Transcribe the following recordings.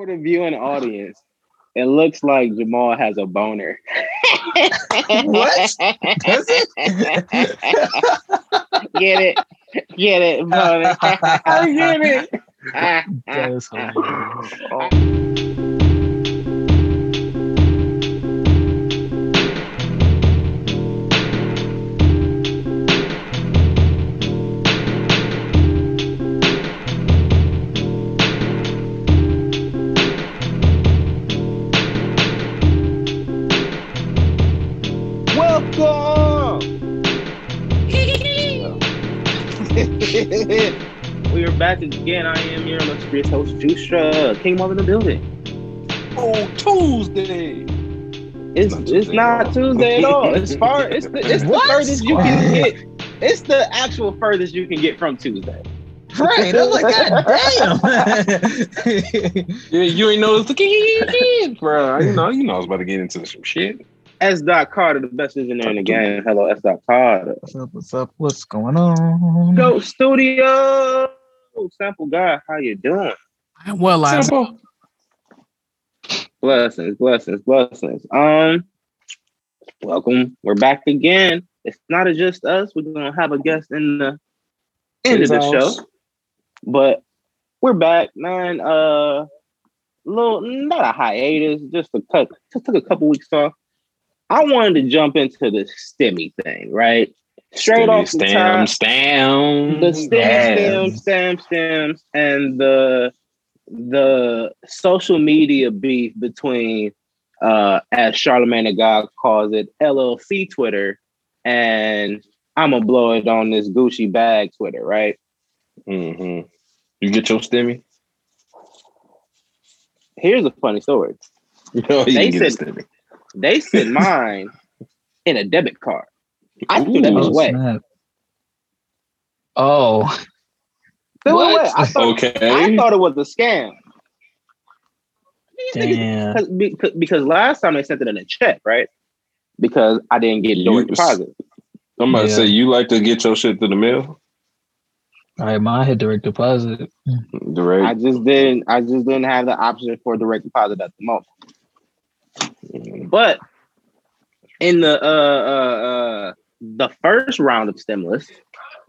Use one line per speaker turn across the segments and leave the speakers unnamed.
For the viewing audience, it looks like Jamal has a boner.
What? Does it?
Get it? Get it, boner. I get it.
That is hilarious.
we are back again. I am your illustrious host, Justra. King Mother in the building.
Oh, Tuesday.
It's
Not
it's
Tuesday
not
at all.
Tuesday at all. It's far. It's the it's the furthest you can get. It's the actual furthest you can get from Tuesday.
Right. I'm like, God damn.
Yeah, you ain't noticed the kid, bro. You know, you know I was about to get into some shit.
S. Dot Carter, the best visionary in the game. Hello, S. Dot Carter.
what's up? What's up? What's going on?
Go studio. Sample guy, how you doing?
I'm well, I
Simple.
Blessings, blessings, blessings. Um, welcome. We're back again. It's not just us. We're gonna have a guest in the end of the show, but we're back, man. Uh, little not a hiatus, just a cut. Just took a couple weeks off. I wanted to jump into the STEMI thing, right? Straight
Stem,
off the top,
stem,
the stem, stem, stem, stems, and the the social media beef between, uh, as Charlemagne the God calls it, LLC Twitter, and I'm gonna blow it on this Gucci bag Twitter, right?
Mm-hmm. You get your stemmy?
Here's a funny story.
No, you
They
didn't get a
said-. They sent mine in a debit card. I threw that bitch
Oh,
away.
snap. Oh,
Threw it
What?
away. I thought,
Okay.
I thought it was a scam. These niggas
damn.
Because, because, because last time they sent it in a check, right? Because I didn't get
You-
direct deposit.
I'm about to
Yeah.
say you like to get your shit through the mail,
All right, mine hit direct deposit.
Direct.
I just didn't. I just didn't have the option for direct deposit at the moment. But in the uh, uh, uh, the first round of stimulus,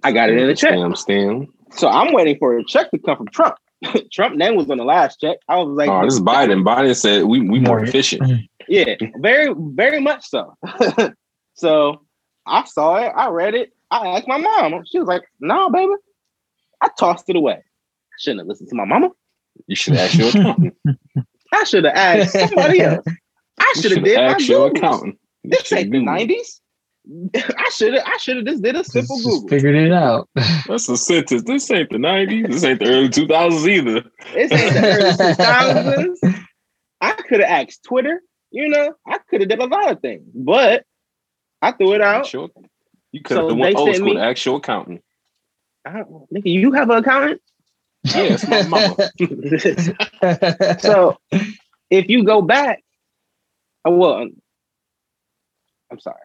I got it in a check.
Stem, stem.
So I'm waiting for a check to come from Trump. Trump name was on the last check. I was like,
oh, this is Biden. Biden said we we more efficient.
Yeah, very, very much so. so I saw it, I read it, I asked my mom. She was like, no, baby. I tossed it away. I shouldn't have listened to my mama.
You should ask your accountant.
I should have asked somebody else. I should have
should
did my
ask your
Googles.
accountant. You
This
should
ain't the nineties. I should have. I should have just did a simple
Just, just
Google.
figured it out.
That's a sentence. This ain't the 90s. This ain't the early 2000s either.
This ain't the early two thousands. I could have asked Twitter. You know, I could have did a lot of things, but I threw it out.
Ask your- you could
So
have
they
went old
sent
school
me-
to ask your accountant.
I don't, nigga, you have an accountant.
Yeah, my mama.
so if you go back, oh, well, I'm sorry.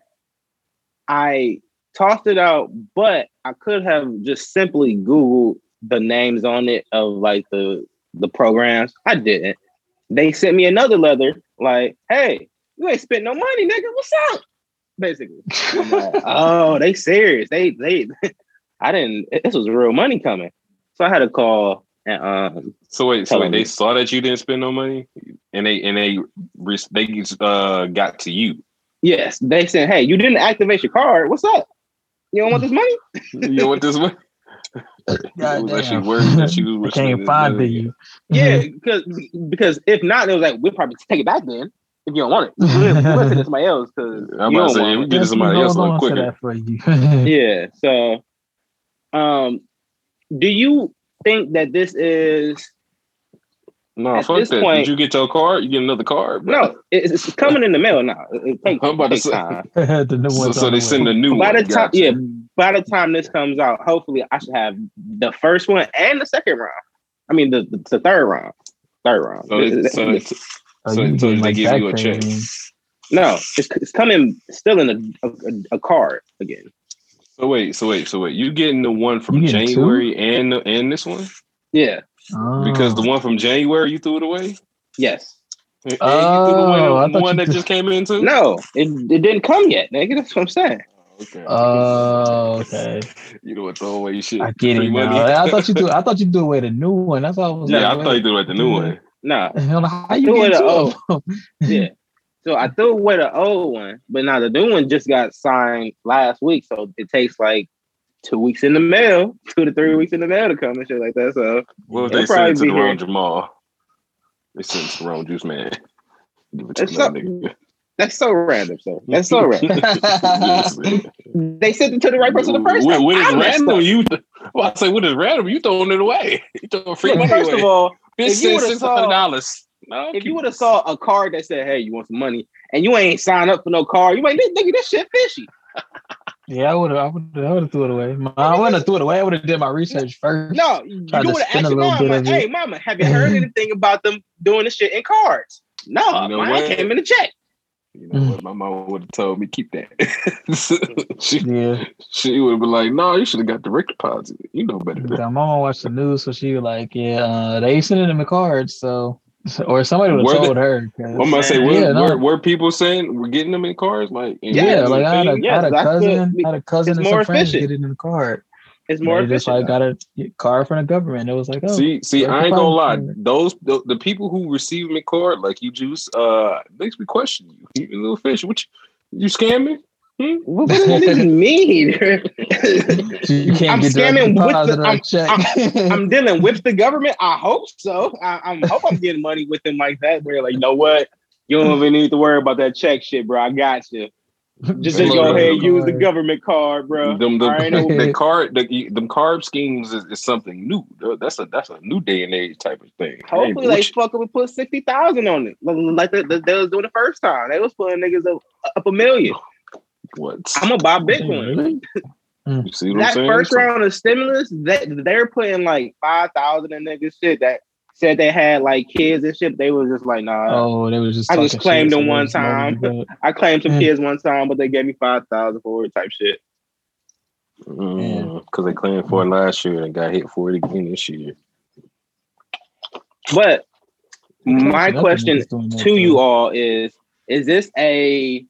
I tossed it out, but I could have just simply Googled the names on it of like the the programs. I didn't. They sent me another letter like, "Hey, you ain't spent no money, nigga. What's up?" Basically, like, oh, they serious. They they. I didn't. This was real money coming, so I had to call and um
So wait, so wait, they saw that you didn't spend no money, and they and they they uh got to you.
Yes, they said, "Hey, you didn't activate your card. What's up? You don't want this money?"
You know what this was? It was actually
Goddamn.
words that you
I
was
can't find it. You.
Yeah, because because if not, it was like we'll probably take it back then if you don't want it. We'll, we'll send it to somebody else because
I'm
you
about to say, we
want
get it to somebody else a little
on
quicker.
that for you.
Yeah. So, um, do you think that this is
No,
At
fuck
this
that.
point-
Did you get your card? You get another card? bro?
no? It's, it's coming in the mail now. It, it takes,
I'm about to
takes
say-
time.
the new
So,
one's
so
on
they send
way.
a new
By
one.
the time,
Gotcha.
yeah, by the time this comes out, hopefully I should have the first one and the second round. I mean, the the, the third round, third round.
So, they, so, they-
Oh,
so, so they give you a check.
no, it's, it's coming still in a, a, a card again.
So wait, so wait, so wait. You getting the one from
You getting two?
January and and this one?
Yeah.
Because
Oh.
the one from January you threw it away.
Yes.
And you threw the
Oh, I
one, the one
you
that
threw-
just came in too.
No, it, it didn't come yet, nigga. That's what I'm saying.
Oh, okay.
Oh, okay.
You know what? Throw away your shit.
I get
Free
it
money.
now. I thought you do. I thought you do away the new one. That's all I was
yeah, I thought you threw like the new one.
No.
I'm how you
threw away the
two of them?
Yeah. So I threw away the old one, but now the new one just got signed last week. So it takes like two weeks in the mail, two to three weeks in the mail to come and shit like that. So
Well, they sent it to the wrong
here.
Jamal. They sent it to the wrong juice man. Give it to
so- that's so random. So that's so random. They sent it to the right person the first time.
what is random? You well, I say what is random? You throwing it away. You throwing free money
first
away.
of all,
Bitch
if you would've saw-
dollars. No,
if you would have saw a card that said, "Hey, you want some money," and you ain't signed up for no card, you "This nigga, this shit fishy."
Yeah, I would have. I would have. I would have threw it away. I wouldn't have threw it away. I would have did my research first.
No, you would have asked
a
your mom, like, "Hey, mama, have you heard anything about them doing this shit in cards?" No,
You know
mine
what?
came in a check.
You know what? My mom would have told me keep that. she
Yeah.
she would have been like, "No, you should have got direct deposit. You know better."
My mama watched the news, so she was like, "Yeah, uh, they sending them the cards." So, or somebody would
Were
have
they-
told her. 'cause-
I'm gonna say,
Yeah,
were,
no.
were, were people saying we're getting them in cars? Like, in
yeah,
Yeah,
like I had a,
yeah,
I had a cousin,
good.
I had a cousin
It's
and
more
some friends
efficient.
getting in the car.
It's more
they just
efficient.
like got a car from the government. It was like, oh,
see, see, I ain't gonna lie. Those the, the people who receive me card, like you, juice, uh, makes me question you. You little fish, what you, you scamming?
What, hmm? what does this mean?
you can't
I'm
get
scamming with
deposit
the-
or a check.
I'm dealing with the government. I hope so. I, I'm hope I'm getting money with them like that. Where like, you know what? You don't even need to worry about that check shit, bro. I got you. Just, just go ahead and use the government card, bro.
Them, them,
I ain't
the card, the, them carb schemes is, is something new. That's a that's a new day and age type of thing.
Hopefully,
Hey,
they
what
fuck up and put sixty thousand on it, like they, they, they was doing the first time. They was putting niggas up, up a million.
You- what?
I'm gonna buy Bitcoin.
Really?
You see what I'm
That
saying?
first round of stimulus, that they're putting like five thousand in niggas shit that said they had like kids and shit. They was just like, nah.
Oh, they was just.
I just claimed
shit,
them one
they just loaded
time. I claimed some
Mm.
kids one time, but they gave me five thousand for it, type shit.
Because Mm, they claimed for it last year and got hit for it again this year.
But my question
niggas doing
to you all is: Is this a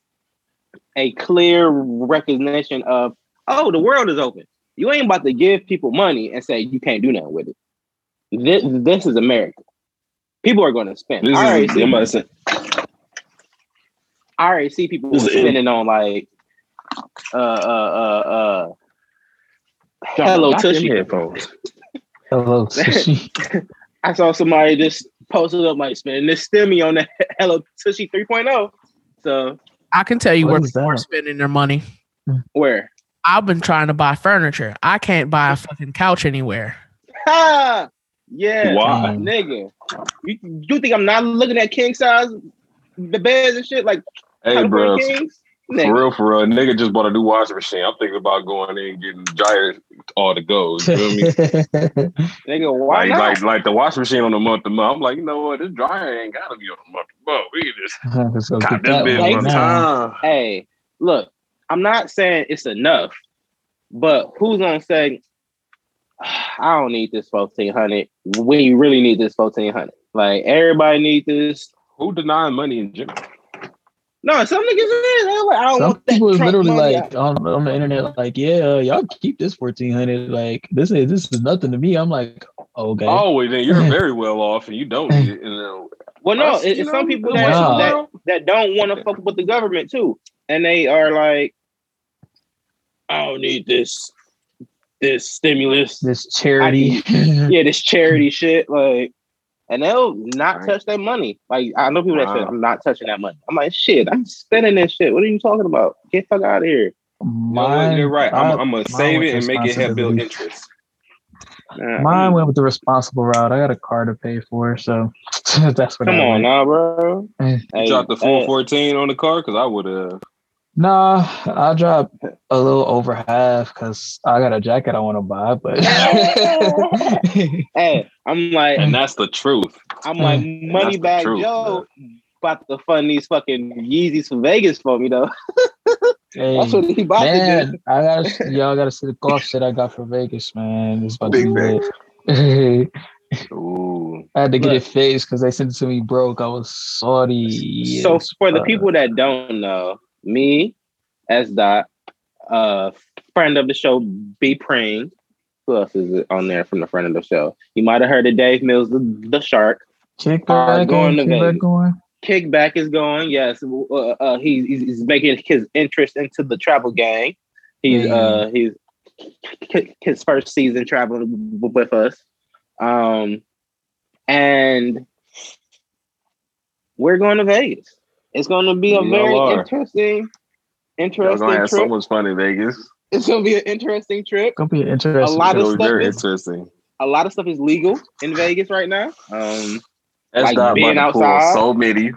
a clear recognition of oh, the world is open? You ain't about to give people money and say you can't do nothing with it. This, this is America. People are going to spend.
This
I already
is,
see
I'm about to say,
I already see people
This it.
spending on like uh uh uh uh Hello
Lock them
Tushy.
headphones.
Hello, sushi.
I saw somebody just posted up like spending this stimmy on the Hello Tushy 3.0. So
I can tell you
What
where
is
people are spending their money.
where?
I've been trying to buy furniture. I can't buy a fucking couch anywhere.
Ha! Yeah,
Why?
nigga. You, you think I'm not looking at king size the beds and shit like
Hey,
California
bro.
kings?
For real, for real. Nigga just bought a new washing machine. I'm thinking about going in and getting dryer all to go. You feel me?
Nigga, why
like,
not?
like, like the washing machine on the month to month. I'm like, you know what? This dryer ain't gotta be on the month to month. We can just
so
got this
that
bitch
one
one
now.
time.
hey, look, I'm not saying it's enough, but who's gonna say I don't need this fourteen hundred when you really need this fourteen hundred? Like everybody need this.
Who denying money in general?
No, some niggas is. They're like, I don't
Some
want that
people is
Trump
literally
money.
like on, on the internet, like, yeah, uh, y'all keep this fourteen hundred. Like this is this is nothing to me. I'm like, okay.
Oh, well, then you're very well off and you don't need it. And, uh,
well, no,
us,
it's some people that,
Wow.
that that don't want to fuck with the government too, and they are like, I don't need this this stimulus.
this charity.
yeah, this charity shit, like, and they'll not
Right.
touch that money. Like, I know people that say, "I'm not touching that money." I'm like, "Shit, I'm spending this shit. What are you talking about? Get the fuck out of here!"
you know what?
Mine,
You're right. I'm, I'm gonna save it and make it have build interest.
Nah,
Mine went with the responsible route. I got a car to pay for, so that's what.
come
I
on
went.
now, bro.
Eh.
You
Hey,
dropped the four
fourteen
hey, on the car because I would have.
Nah, I dropped a little over half because I got a jacket I want to buy, but
hey, I'm like,
And that's the truth.
I'm like, money
the
bag
truth,
Joe. About to fund these fucking Yeezys for Vegas for me though.
hey,
That's what he about to
man, I gotta y'all gotta see the golf shit I got for Vegas, man. It's about
Big
to be
bag.
lit.
Ooh.
I had to get
Look.
it fixed because they sent it to me broke. I was salty.
So
as
for the people that don't know, me, S dot, uh friend of the show, be praying. Who else is it on there from the friend of the show? You might have heard of Dave Mills, the, the shark.
kick
are
back,
going to Vegas.
going.
Kickback is going. Yes, uh, uh, he's, he's making his interest into the travel gang. He's
Yeah.
uh he's his first season traveling with us, um, and we're going to Vegas. It's going to be a
Y'all
very
are.
interesting,
Y'all
interesting
gonna have so
trip.
much fun in Vegas.
It's going to be an interesting trip.
It's Gonna be an interesting.
A lot of stuff
very
is-
interesting.
A lot of stuff is legal in Vegas right now. Um,
That's
Like
not
being
about to
outside.
so many.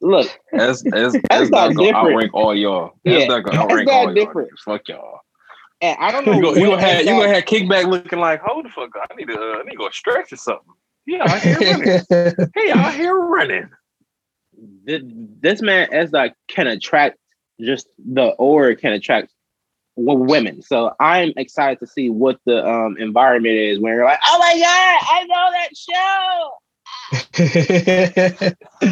look,
That's that's
That's
that's
not
not gonna
different.
outrank all y'all.
Yeah,
That's not gonna
that's
outrank
not
all y'all. Fuck y'all.
and I don't know.
You gonna, you
when
gonna have you gonna have kickback looking like hold the fuck up. I need to uh, I need to go stretch or something. Yeah, out here running. Hey, out here running.
Th- this man as like can attract just the aura can attract w- women. So I'm excited to see what the um environment is when you're like, oh my god, I know that show.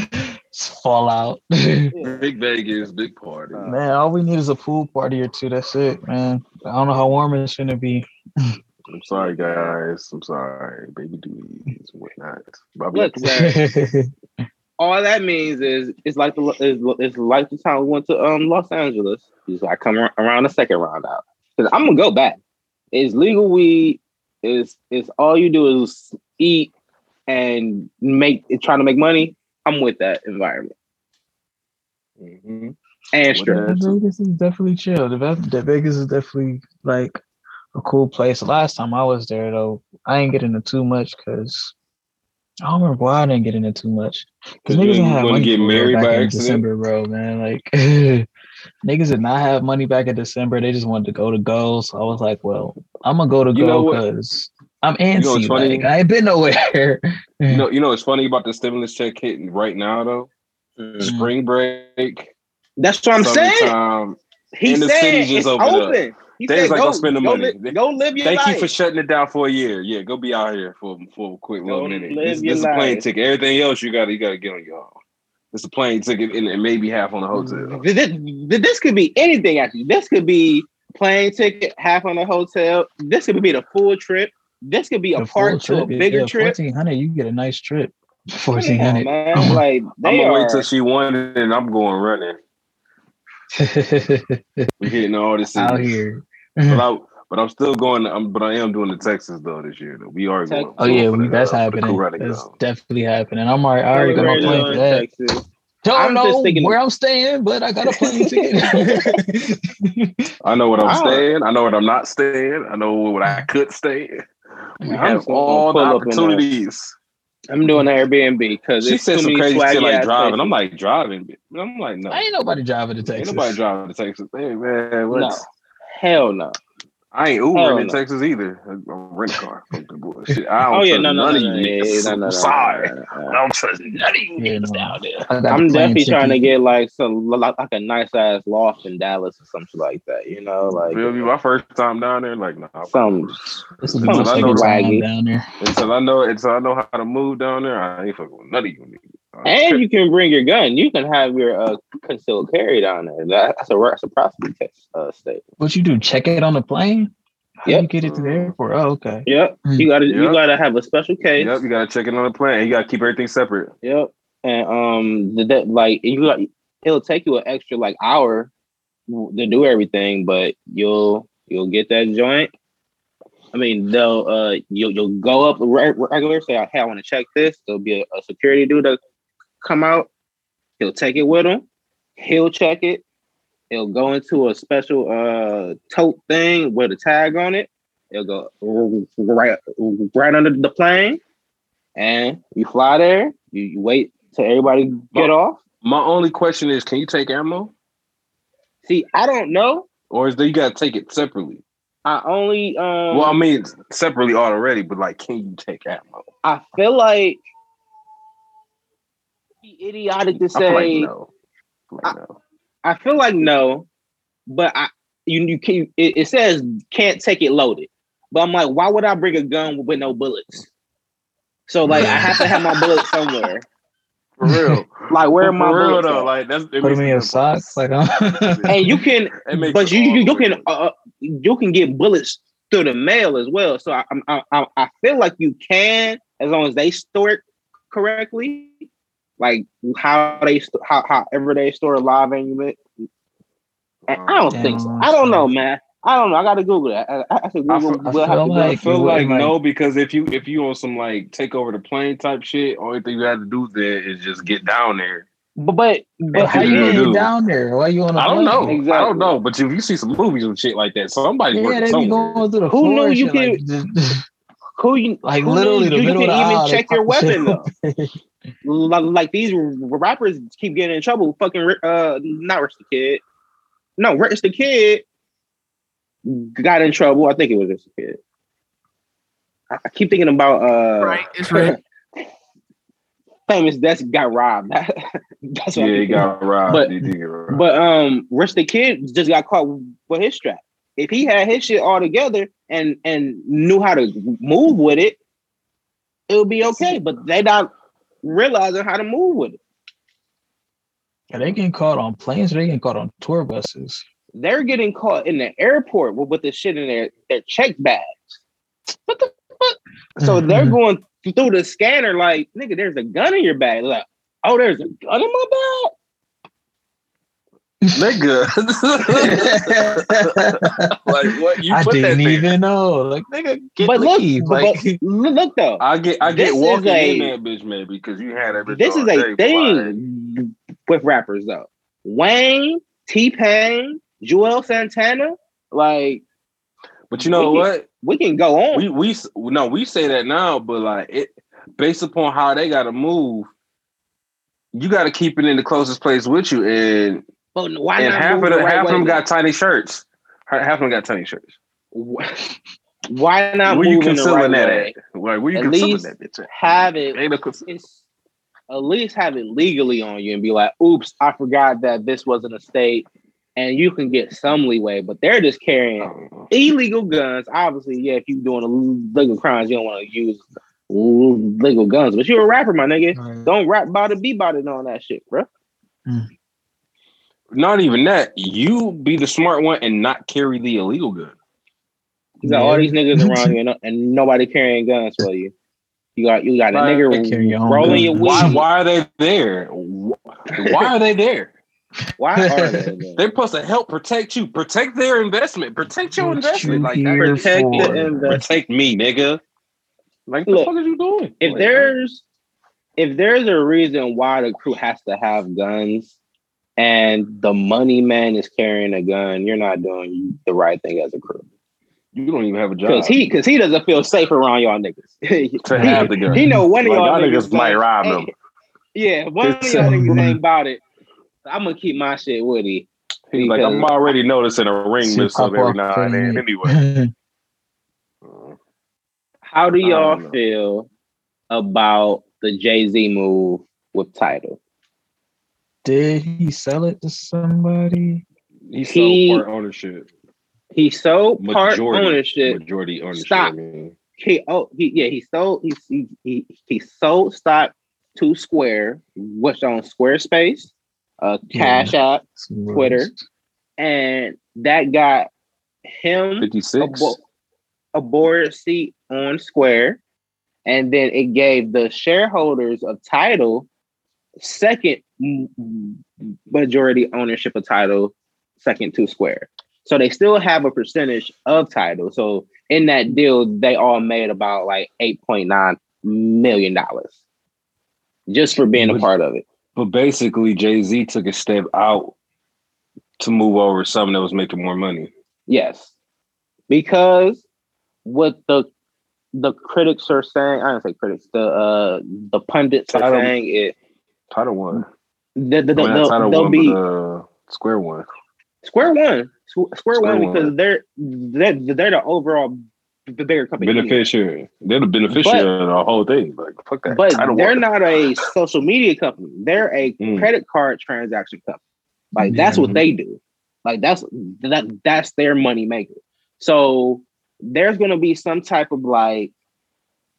It's Fallout.
Big Vegas, big party.
man, all we need is a pool party or two. That's it, man. I don't know how warm it's gonna be.
I'm sorry, guys. I'm sorry, baby duties and whatnot. But
Look,
at the-
yeah,
All that means is it's like the it's, it's like the time we went to um Los Angeles. It's like come around the second round out because I'm gonna go back. It's legal weed. Is it's all you do is eat and make trying to make money. I'm with that environment
Mhm.
and strip.
With that.
Vegas is definitely chill. The, the Vegas is definitely like a cool place. The last time I was there, though, I ain't getting into too much because I don't remember why I didn't get into too much.
Cause, you
niggas didn't
didn't
have
wanna
money
get married
back
by
in
accident?
December, bro. Man, like niggas did not have money back in December. They just wanted to go to go. So I was like, well, I'm gonna go to
You
go because I'm
know
antsy.
what's funny?
like, I ain't been nowhere.
You know, you know what's funny about the stimulus check hitting right now though?
Mm.
Spring break,
That's what I'm saying. He
And the
said
city
it's
just opened up.
open. He
They
said,
was like,
go,
go spend the
go
money.
li- go live your
Thank
life.
you for shutting it down for a year. Yeah, go be out here for for a quick little
Go
minute.
live
This, this is a plane ticket. Everything else you got to you got to get on your own. It's a plane ticket and, and maybe half on the hotel.
Mm, th- th- This could be anything. Actually, this could be plane ticket, half on the hotel. This could be the full trip. This could be a
The full
part to a bigger
yeah,
trip.
Fourteen hundred, you get a nice trip.
Come
Fourteen
on,
hundred.
man. Like
I'm
they
gonna
are.
wait till she won and I'm going running. We're hitting all the cities.
out here.
But I but I'm still going. I'm but I am doing the Texas though this year though. We are
Tex-
going.
Oh yeah, we, that's
uh,
happening.
Coretta
That's
Go.
definitely happening. I'm already, I already got my
Celebrating
plan for
in
that.
Texas.
Don't
I'm
know
thinking-
where I'm staying, but I got a plane ticket.
I know what I'm
Wow.
staying. I know what I'm not staying. I know what I could stay. We
I'm
have all the
pull up in there.
opportunities.
I'm doing an Airbnb because
She
it's
said
too
some crazy
swaggy
shit like
ass
driving. I'm like driving. I'm like no.
I ain't nobody driving to Texas.
Ain't
Texas.
nobody driving to Texas. Hey man, what?
no, hell no.
I ain't
Hell
Ubering in
no.
Texas either. I'm rent a car. Fuck the bullshit. I oh, don't
Oh yeah,
trust
no, no,
none
no,
of you
yeah,
niggas.
no, no, no,
I'm sorry.
no, no,
I
no.
don't trust none of you niggas down there.
I got the
I'm definitely trying to get like some like, like a nice ass loft in Dallas or something like that. You know, like
Feel me? My first time down there, like, nah.
some.
This is
Some
Until I know
second time
swaggy.
down there.
Until I know, until I know how to move down there, I ain't fucking with none of you niggas. I
And you can bring your gun. You can have your uh, concealed carry down there. That- That's a reciprocity test uh, state.
What you do? Check it on the plane? How
Yep.
you get it to the airport? Oh, okay.
Yep.
Hmm.
You gotta you gotta have a special case.
Yep, you gotta check it on the plane. You gotta keep everything separate.
Yep. And um, the, that like you got it'll take you an extra like hour to do everything, but you'll you'll get that joint. I mean, they'll uh you'll you'll go up re- regular, say, hey, I want to check this. There'll be a, a security dude that come out. He'll take it with him. He'll check it. It'll go into a special uh tote thing with a tag on it. It'll go right right under the plane, and you fly there. You, you wait till everybody get
Oh.
off.
My only question is, can you take ammo,
See, I don't know.
or is that you gotta take it separately?
I only um.
well, I mean separately already, but like, can you take ammo?
I feel like be idiotic to
I like
say.
no. I feel like no.
I feel like no, but I you you can it, it says can't take it loaded. But I'm like, why would I bring a gun with no bullets? So like I have to have my bullets somewhere.
For real.
Like where are my
For real
bullets?
though,
at?
like that's it
Put
makes
them in
it
your
simple.
socks. Like, uh,
and you can, but you you, you can uh, you can get bullets through the mail as well. So I I, I I feel like you can as long as they store it correctly, like how they st- how however they store live ammunition. And I don't think so. I don't know, man. I don't know. I gotta Google that. I, I, I should
I
Google.
feel-
we'll have
feel
to
I
like
feel like
wouldn't, like-
no, because if you if you on some like take over the plane type shit, only thing you have to do then is just get down there.
But but,
But
but
how you
gonna
gonna
do?
get down there? Why you on a
I don't know.
Exactly.
I don't know. But if you see some movies and shit like that, somebody
Yeah,
working
they be
somewhere.
going through the
Who
floor
knew you
shit, like,
who you
like
who
literally
knew
the
you
middle of
can
the
even check your
pop the shit
weapon though.
open.
like, like these rappers keep getting in trouble. Fucking uh, not Rich the Kid. No, Rich the Kid got in trouble. I think it was Rich the Kid. I, I keep thinking about uh,
Right, it's right.
famous that's got robbed. that's what
Yeah, he got robbed.
But-
get robbed.
But um, Rich the Kid just got caught with his strap. If he had his shit all together and and knew how to move with it, it would be okay. But they not realizing how to move with it.
Are they getting caught on planes or they getting caught on tour buses?
They're getting caught in the airport with, with the shit in their their check bags. What the fuck? So mm-hmm. they're going through the scanner like, nigga, there's a gun in your bag. Like, oh, there's a gun in my bag.
Nigga. like what you
I
put that
didn't
there.
even know. Like nigga, get
but look,
leave.
but-
Like
but look though,
I get I get
is
walking
a-
in that bitch, man, because you had that bitch.
this is a
day, boy.
thing with rappers though. Wayne, T Pain, Juelz Santana, like
But you know
We-
what?
we can go on.
We we no, we say that now, but like it based upon how they gotta move, you gotta keep it in the closest place with you. And
but why
and
not
half
move
of
the
the,
right
half of them
then?
got tiny shirts. Half of them got tiny shirts.
Why not
Where you
move in the right
concealing that
way?
at? Like where you
At
concealing
least
that bitch at?
Have it.
Ain't no
at least have it legally on you and be like, "Oops, I forgot that this wasn't a state," and you can get some leeway. But they're just carrying
Oh.
illegal guns. Obviously, yeah, if you're doing illegal crimes, you don't want to use legal guns. But you're a rapper, my nigga.
Right.
Don't rap about it, be about it on that shit, bro.
Not even that. You be the smart one and not carry the illegal gun.
You got all these niggas around you, and, and nobody carrying guns for you. You got you got a
Like,
nigga
carry your own
rolling your weed.
Why
Why,
why are they there? Why are they there?
Why are they? there?
They're supposed to help protect you, protect their investment, protect your
What
investment.
you
Like
here
that.
Protect the investment.
protect me, nigga. Like the fuck are you doing?
if
Like,
there's if there's a reason why the crew has to have guns and the money man is carrying a gun, you're not doing the right thing as a crew.
you don't even have a job.
Because he because he doesn't feel safe around y'all niggas.
to
he,
have the gun.
he know one of
Like,
y'all,
y'all niggas might
like,
rob
hey,
him.
Yeah, one of y'all niggas ain't about it. I'm gonna keep my shit with he.
He's like, I'm already noticing a ring
See
miss up every now and then. Anyway,
How do y'all feel about the Jay Z move with Tidal?
Did he sell it to somebody?
he
He-
sold part ownership,
He sold part
Majority.
ownership.
majority ownership.
Stop.
I.
He oh he yeah he sold he he he, he sold stock to Square, which on Squarespace, uh, Cash App, Twitter. and that got him a, bo- a board seat on Square, and then it gave the shareholders of Tidal second m- m- majority ownership of Tidal, second to Square. So they still have a percentage of Tidal. So in that deal, they all made about like eight point nine million dollars just for being a part of it.
But basically, Jay Z took a step out to move over something that was making more money.
Yes, because what the the critics are saying, I don't say critics, the uh the pundits are
Tidal-
saying it.
Tidal one.
The, the,
I mean, not
they'll, be
but uh, square one.
square one, square,
Square
one,
one.
because they're they're they're the overall the bigger company.
Beneficiary. They're the beneficiary of the whole thing. Like fuck that.
But they're not a social media company. They're a
Mm.
credit card transaction company. Like that's what
Mhm.
they do. Like that's that that's their money maker. So there's gonna be some type of like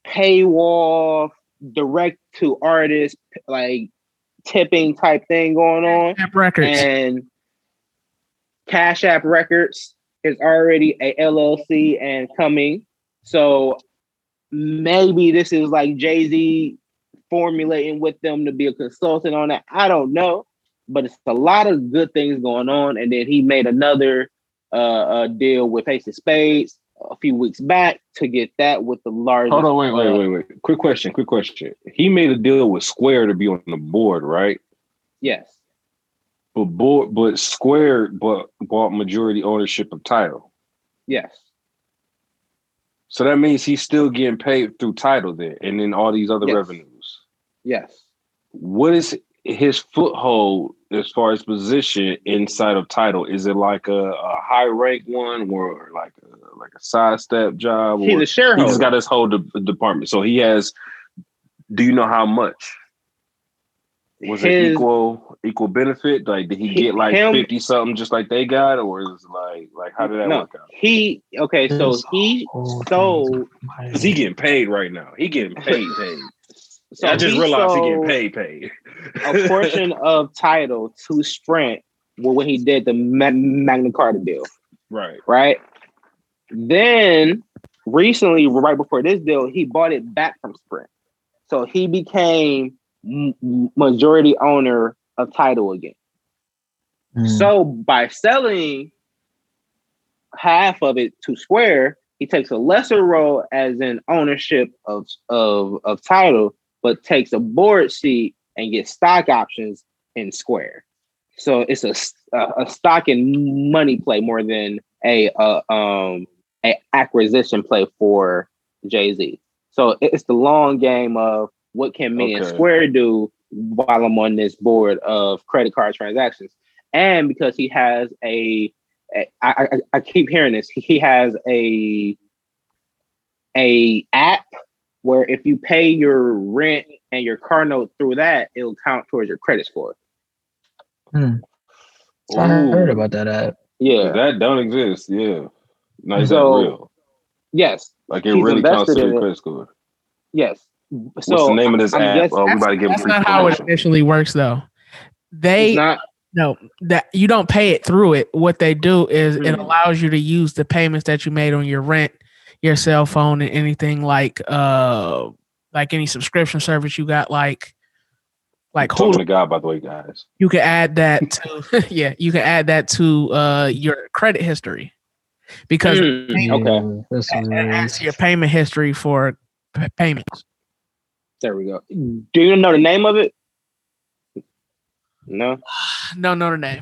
paywall direct to artist like tipping type thing going on.
App records.
And Cash App Records is already a LLC and coming. So maybe this is like Jay Z formulating with them to be a consultant on that. I don't know, but it's a lot of good things going on. And then he made another uh, uh deal with Ace of Spades a few weeks back to get that with the large.
Hold on, wait, wait, wait, wait. Quick question, quick question. He made a deal with Square to be on the board, right?
Yes,
But board, but Square, but bought majority ownership of Tidal.
yes,
So that means he's still getting paid through Tidal there, and then all these other
Yes.
revenues.
yes.
What is his foothold as far as position inside of Tidal? Is it like a, a high rank one, or like a, like a sidestep job?
He's
or
a
he
shareholder.
just got his whole de- department. So he has. Do you know how much? Was it equal equal benefit? Like did he
He-
get like
him-
fifty something just like they got, or is it like like how did that
No.
work out?
He okay, so
This
he
whole
sold.
thing's my-
Cause he getting paid right now. He getting paid paid.
So
I just realized he getting paid paid.
a portion of Tidal to Sprint when he did the Magna Carta deal,
right.
right? Then recently, right before this deal, he bought it back from Sprint, so he became majority owner of Tidal again.
Mm.
So by selling half of it to Square, he takes a lesser role as an ownership of of of Tidal, but takes a board seat and gets stock options in Square. So it's a a stock and money play more than a uh, um a acquisition play for Jay Z. So it's the long game of what can me and Square do while I'm on this board of credit card transactions and because he has a, a I, I, I keep hearing this he has a a app where if you pay your rent and your car note through that it'll count towards your credit score
Hmm. I heard about that app.
yeah
That don't exist. Yeah. No, is
So-
that real?
yes
Like it really counts
invested
to
in
your credit score.
yes
What's
so
the name of this
I'm
app?
guessing-
oh, we about to give him
that's not how it
promotion.
initially works, though.
it's
They
not
no that you don't pay it through it. What they do is it
Mhm.
allows you to use the payments that you made on your rent, your cell phone, and anything like uh like any subscription service you got, like like
Talking
Hulu.
to God, by the way, guys.
You can add that to yeah, you can add that to uh your credit history because
Mm,
Yeah.
okay
Yeah, that's
it
what is.
your payment history for p- payments.
there we go do you know the name of it no
No, no, the name.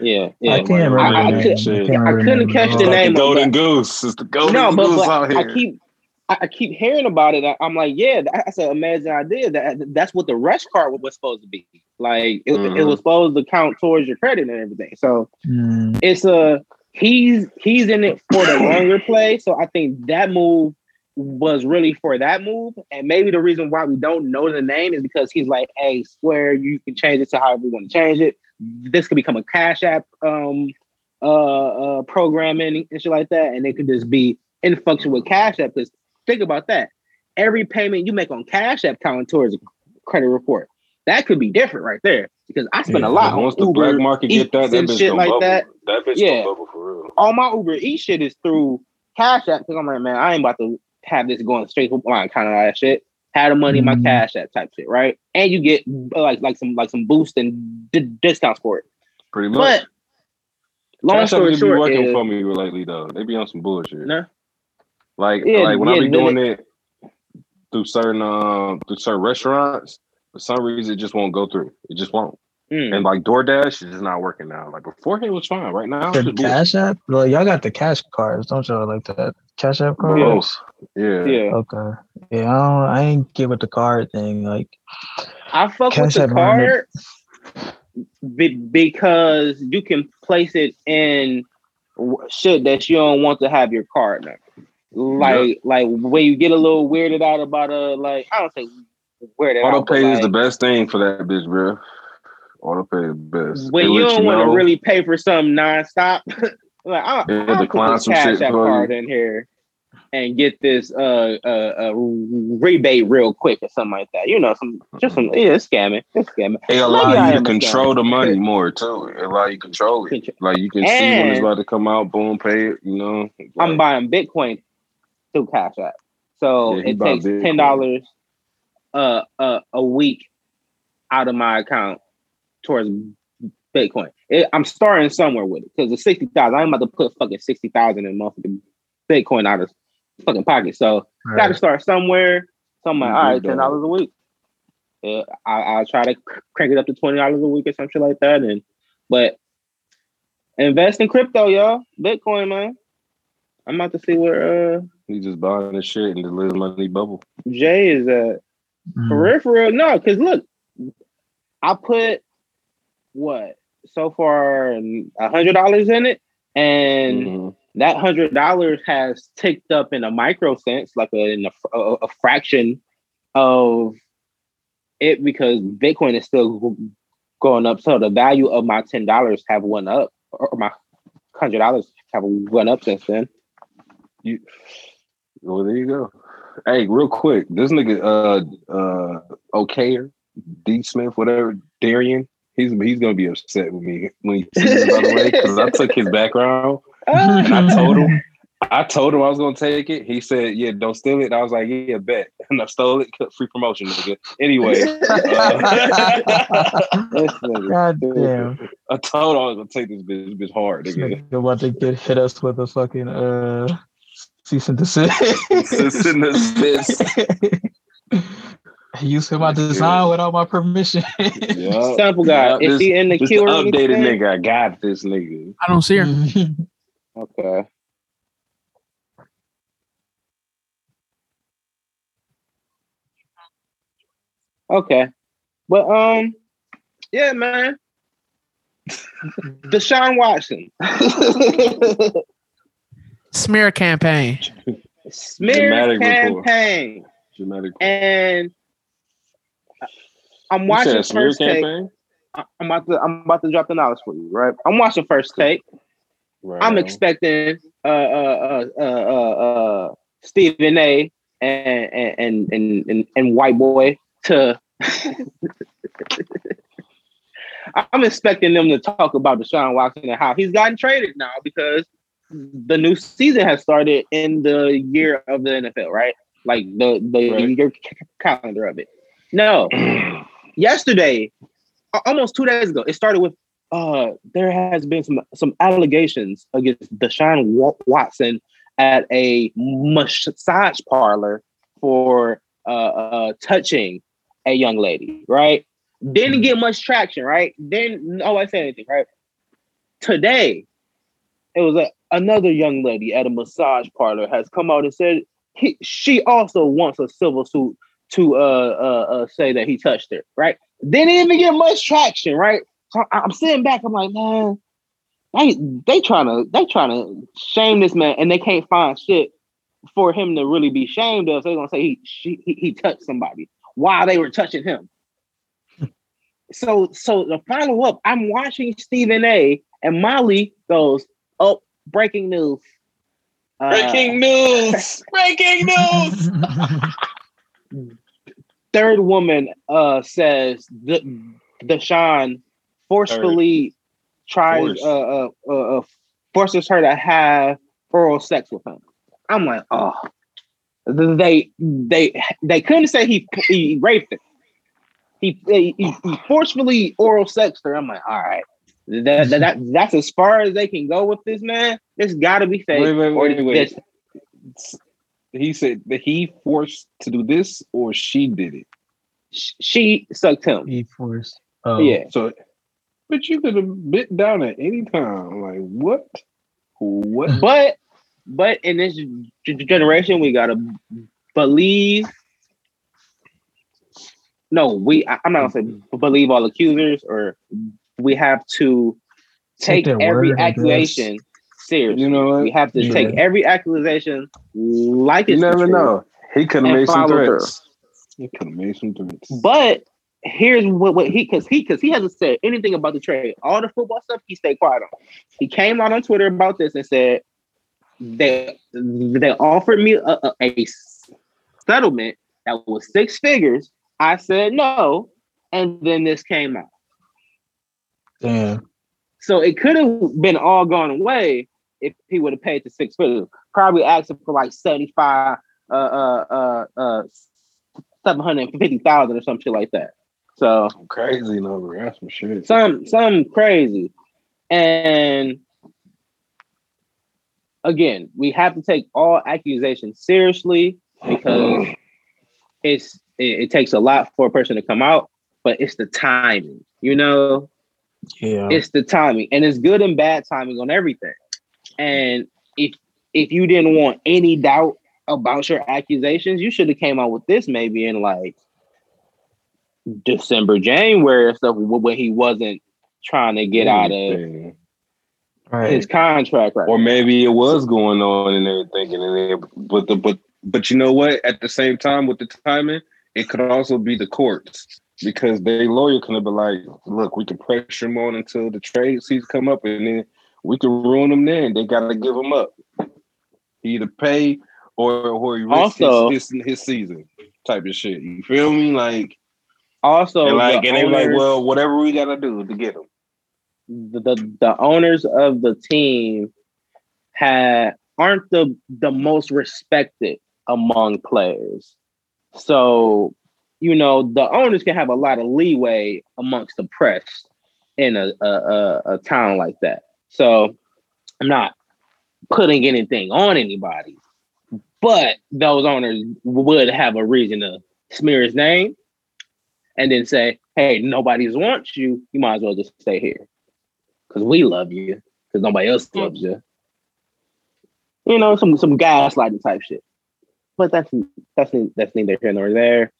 yeah yeah
I can't remember.
I- I could,
can't
I
remember
couldn't
the
catch
name.
the
like
name
the golden
it.
goose. It's the golden
no, but,
goose
but
out here.
I keep I, I keep hearing about it. I- I'm like, yeah, that's an amazing idea. That that's what the RushCard was supposed to be. Like it, it
Mhm.
was supposed to count towards your credit and everything. So
Hmm.
it's a he's he's in it for the longer play. So I think that move was really for that move. And maybe the reason why we don't know the name is because he's like, hey, swear you can change it to however you want to change it. This could become a cash app um uh uh programming and shit like that. And it could just be in function with Cash App. Because think about that. Every payment you make on Cash App counting towards a credit report. That could be different right there. Because I spend
Yeah,
a lot on
Once the
Uber,
black market get that, that
and
bitch
shit like
bubble.
that.
That bitch
Yeah.
bubble for real.
all my Uber E shit is through Cash App because I'm like, man, I ain't about to have this going straight to my account and all that shit. Have the money in my
Mhm.
Cash that type shit, right? And you get uh, like like some like some boost and d- discounts for it.
Pretty much.
But long
Cash App
story
be
short,
working
is,
for me lately though. They be on some bullshit.
no,
Like
Yeah,
like when I be
then
doing it through certain um through certain restaurants, for some reason it just won't go through. It just won't.
Mm,
And like DoorDash is just not working now. Like beforehand it was fine. Right now, it's
The
just bullshit.
Cash App? Well, y'all got the cash cards, don't y'all? Like that Cash App cards?
Yeah.
yeah,
Okay. Yeah, I don't. I ain't get with the card thing. Like,
I fuck
Cash
with the
App
card be- because you can place it in w- shit that you don't want to have your card number. Like like when you get a little weirded out about a like I don't say weirded
Auto
out, but
pay is
like,
the best thing for that bitch, bro. Auto pay is the best.
when
They
you don't want to really pay for something nonstop. like I,
Yeah,
I'll
decline
put this
some
cash
shit
app
for you.
card in here and get this uh, uh, uh rebate real quick or something like that. You know, some just some yeah, it's scamming. It's scamming.
It allow you to control the money more too. It allow you to control it. Like you can see when it's about to come out, boom, pay it. You know,
I'm buying Bitcoin through Cash App. So
Yeah,
it takes
Bitcoin.
ten dollars uh, uh a week out of my account towards Bitcoin. It, I'm starting somewhere with it because the sixty thousand. I'm about to put fucking sixty thousand in motherfucking Bitcoin out of fucking pocket. So got to start somewhere. So I'm like,
You
all right, ten dollars a week. Yeah, I, I'll try to crank it up to twenty dollars a week or something like that. And but invest in crypto, y'all. Bitcoin, man. I'm about to see where uh
he just buying the shit and just let the money bubble.
Jay is a
Mm.
For real, for real. No, because look, I put what so far a hundred dollars in it, and
Mhm.
that hundred dollars has ticked up in a micro sense, like a, in a, a, a fraction of it, because Bitcoin is still going up. So the value of my ten dollars have went up, or my hundred dollars have went up since then.
You, well, there you go. Hey, real quick, this nigga, uh, uh, Okayer, D Smith, whatever, Darian, he's he's gonna be upset with me when he sees it, by the way, because I took his background. And I told him, I told him I was gonna take it. He said, "Yeah, don't steal it." And I was like, "Yeah, bet." And I stole it. Free promotion, nigga. Anyway, uh,
God damn.
I told him I was gonna take this bitch, this bitch hard,
This
nigga.
nigga about to get hit us with a fucking uh cease and desist.
Cease and desist.
He used my design without my permission.
Yeah.
Simple guy.
Yeah,
Is
this-
he in the
This
queue
updated
anything?
nigga. I got this nigga.
I don't see her.
Okay. Okay. But um yeah, man. Deshaun Watson.
Smear campaign.
Smear
Dramatic report.
campaign.
Dramatic.
And I'm watching
said smear
first take.
campaign?
I'm about to I'm about to drop the knowledge for you, right? I'm watching first take.
Right.
I'm expecting uh uh uh uh uh, uh Stephen A and and and and, and white boy to I'm expecting them to talk about Deshaun Watson and how he's gotten traded now because the new season has started in the year of the NFL, right? Like the the
Right.
year calendar of it. No, yesterday, almost two days ago, it started with uh there has been some some allegations against Deshaun Wa- Watson at a massage parlor for uh, uh touching a young lady, right? Didn't get much traction, right? Didn't nobody say anything, right? Today, it was a, another young lady at a massage parlor has come out and said he, she also wants a civil suit to uh, uh uh say that he touched her, right? Didn't even get much traction, right? So I- I'm sitting back, I'm like, man, they they trying to they trying to shame this man, and they can't find shit for him to really be shamed of. So they're gonna say he she, he, he touched somebody while they were touching him. so so the follow up, I'm watching Stephen A. and Molly goes, oh, breaking news. Uh,
news! Breaking news!
third woman uh says that Deshaun forcefully tries
Force.
uh, uh, uh, uh forces her to have oral sex with him. I'm like, oh, they they they couldn't say he he raped her. He he, he forcefully oral sexed her. I'm like, all right. That, that, that that's as far as they can go with this man. This got to be fake.
Wait, wait, wait, wait.
this-
He said that he forced to do this or she did it.
she sucked him.
He forced. Oh,
Yeah.
So, but you could have bit down at any time. Like, what? What?
But but in this generation, we gotta believe. No, we. I- I'm not gonna say mm-hmm. believe all accusers, or we have to
Take
take, every
word, I guess.
accusation seriously.
You know what?
we have to
Yeah.
take every accusation like
You
it's the
never
truth.
know. He could have
And
made some
follow
threats. He could have made some threats.
But here's what, what he because he because he hasn't said anything about the trade. All the football stuff he stayed quiet on. He came out on Twitter about this and said, they they offered me a, a, a settlement that was six figures. I said no, and then this came out.
Damn.
So it could have been all gone away if he would have paid the six figures. Probably asking for like 75, uh, uh, uh, uh 750,000 or some shit like that. So
Crazy number. That's some shit.
some some crazy. And again, we have to take all accusations seriously because it's it, it takes a lot for a person to come out, but it's the timing, you know,
Yeah.
it's the timing, and it's good and bad timing on everything. And if if you didn't want any doubt about your accusations, you should have came out with this maybe in like December, January or stuff when he wasn't trying to get out of
right.
his contract right
Or maybe it was going on and everything, and then but the but but you know what? At the same time, with the timing, it could also be the courts because their lawyer could have been like, "Look, we can pressure him on until the trade season come up, and then we can ruin them. Then they got to give him up, He either pay or or he
Also-
his, his his season type of shit. You feel me? Like
Also,
and like
the,
and they like, well, whatever we got to do to get him.
the, the the owners of the team had aren't the the most respected among players. So, you know, the owners can have a lot of leeway amongst the press in a a, a, a town like that. So, I'm not putting anything on anybody, but those owners would have a reason to smear his name and then say, "Hey, nobody's wants you. You might as well just stay here because we love you because nobody else loves you." You know, some some gaslighting type shit. But that's that's that's neither here nor there.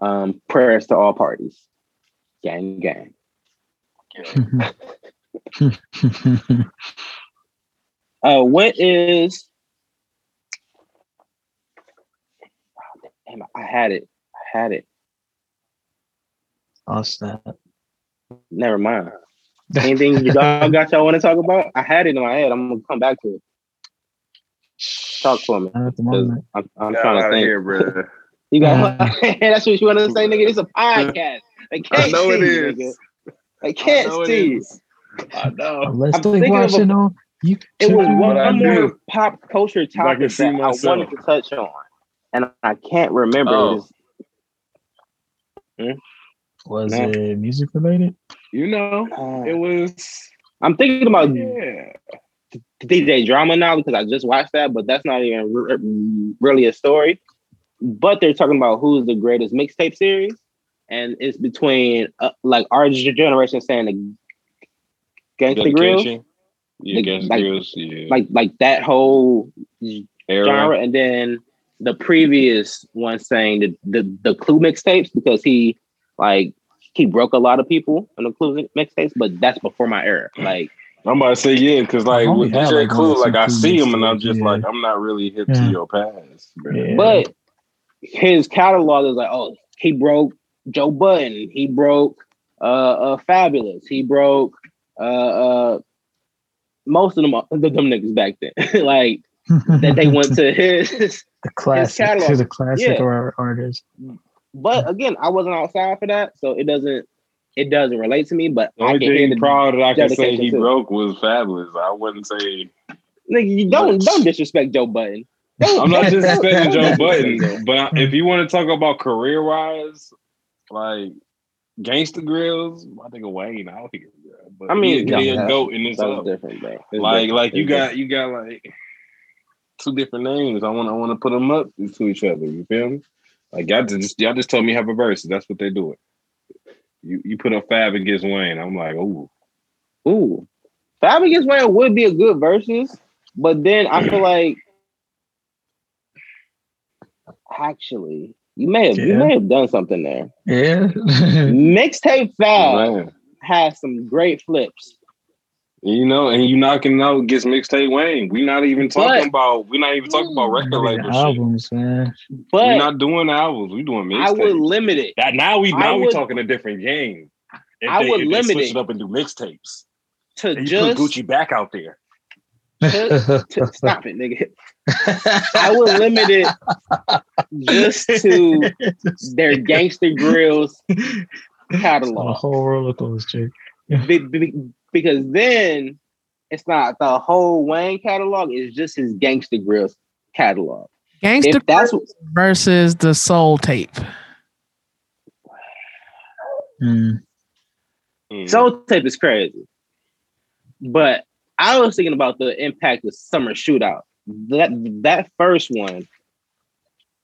Um, prayers to all parties. Gang, gang. Uh, what is? Oh, damn, I had it. I had it.
oh snap.
Never mind. Anything you dog got y'all want to talk about? I had it in my head. I'm gonna come back to it. Talk for me.
At the
'cause
moment.
I'm, I'm trying to think.
here, bro.
You got that's what you want to say, nigga. It's a podcast. They can't
I know it
see you, nigga. They
I
can't
know
see. you.
is. I know.
Unless
I'm
they
thinking of a-
watching on you.
It was
tripping.
one,
But I
one
do.
more pop culture topic
see
that I wanted to touch on, and I can't remember.
Oh.
It is-
Was it music related?
You know,
uh,
it was.
I'm thinking about
Yeah.
DJ Drama now because I just watched that, but that's not even re- really a story. But they're talking about who's the greatest mixtape series, and it's between uh, like our generation saying the Gangsta Grillz,
Dedication. Yeah,
The-
Gangsta
like-
Grills. Yeah.
like like that whole
Era.
genre, and then the previous one saying the the, the Clue mixtapes because he like he broke a lot of people in the Clue mixtapes, but that's before my era. Like
I'm about to say yeah, because like
I only
with DJ
like,
Clue, like I see him and I'm just
yeah.
like I'm not really hip
Yeah.
to your past.
Yeah.
But his catalog is like, oh, he broke Joe Budden, he broke uh, uh Fabolous, he broke uh uh most of them the them niggas back then. like that they went to his
the classic
catalog.
to the classic
Yeah.
or artist.
but again, I wasn't outside for that, so it doesn't it doesn't relate to me, but
The
I
only
can
thing proud that I can say he
too.
broke was Fabolous. I wouldn't say
nigga, you don't don't disrespect Joe Budden. Don't-
I'm not
don't-
disrespecting Joe
Budden,
but if you want to talk about career wise, like Gangsta Grillz, I think of Wayne out here. bro. But
I mean,
he, he a goat in this
That was
up.
different, bro. It's
Like
different.
like you
It's
got you got like two different names. I want I want to put them up to each other. You feel me? Like y'all just y'all just told me have a verse. That's what they do it. You you put up Fab against Wayne. I'm like, ooh,
Ooh, Fab against Wayne would be a good versus, but then I feel like actually you may have you may have done something there.
Yeah.
Mixtape Fab
man.
has some great flips.
You know, and you knocking out against mixtape Wayne. We not even talking
But-
about. We not even talking about record
Look at
label
the
shit.
albums, man.
We're not doing albums. We doing
I would
mixtapes.
limit it
That now we
I
now we
would-
talking a different game. If
I
they,
would
if they
limit
switch
it.
it up and do mixtapes.
to
And you
just
put Gucci back out there.
Just to, stop it, nigga. I would limit it just to their Gangsta Grillz
a
catalog.
whole roller coaster.
Be- be- because then it's not the whole Wayne catalog, it's just his Gangsta Grillz catalog.
Gangster
If that's
Grills versus the Soul Tape.
Mm.
Soul Tape is crazy. But I was thinking about the impact of Summer Shootout. That that first one,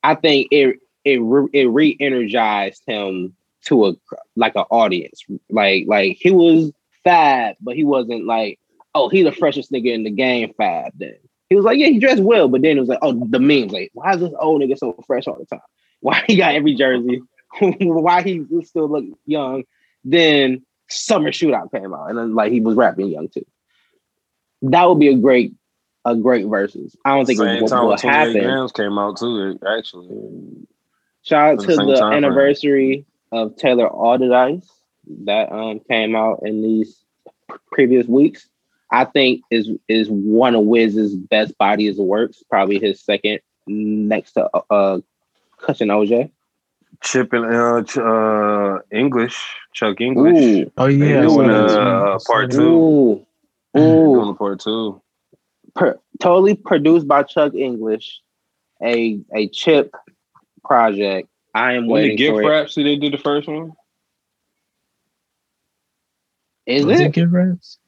I think it it re, it re-energized him to a like an audience. Like like he was fab, but he wasn't like, oh, he the freshest nigga in the game fab then. He was like, yeah, he dressed well, but then it was like, oh, the memes, like, why is this old nigga so fresh all the time? Why he got every jersey? why he still look young? Then Summer Shootout came out, and then like he was rapping young too. That would be a great, a great versus. I don't think
Same
it will,
time
will happen.
grams came out too. Actually,
Shout out to
the
the
time frame.
anniversary of Taylor Allderdice that um came out in these previous weeks. I think is is one of Wiz's best bodies of works, probably his second next to uh Kush & OJ.
Chip and uh, Ch- uh, English, Chuck English.
Ooh,
Oh yeah,
doing,
saw that
uh, part two.
ooh,
Doing
ooh.
the part two.
Per, totally produced by Chuck English, a a chip project. I am
When the
waiting
gift
for it.
rap, see they did the first one.
Is.
Was
it?
it gift wraps?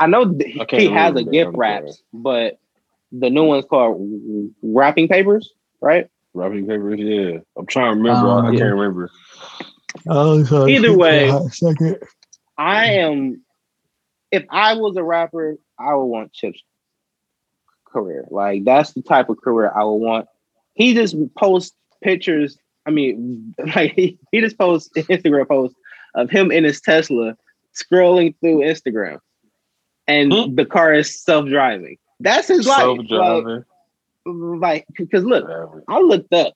I know th-
I
he has a gift
I'm
wraps, but the new one's called wrapping papers, right?
Wrapping papers, yeah. I'm trying to remember.
Um,
I
yeah.
can't remember.
Oh, sorry.
Either way-
For a hot second.
I am. If I was a rapper, I would want Chip's career. Like that's the type of career I would want. He just posts pictures. I mean, like he, he just posts Instagram posts of him in his Tesla scrolling through Instagram, and
Hmm.
the car is self driving. That's his life. Like,
Self-driving.
like, because look. I looked up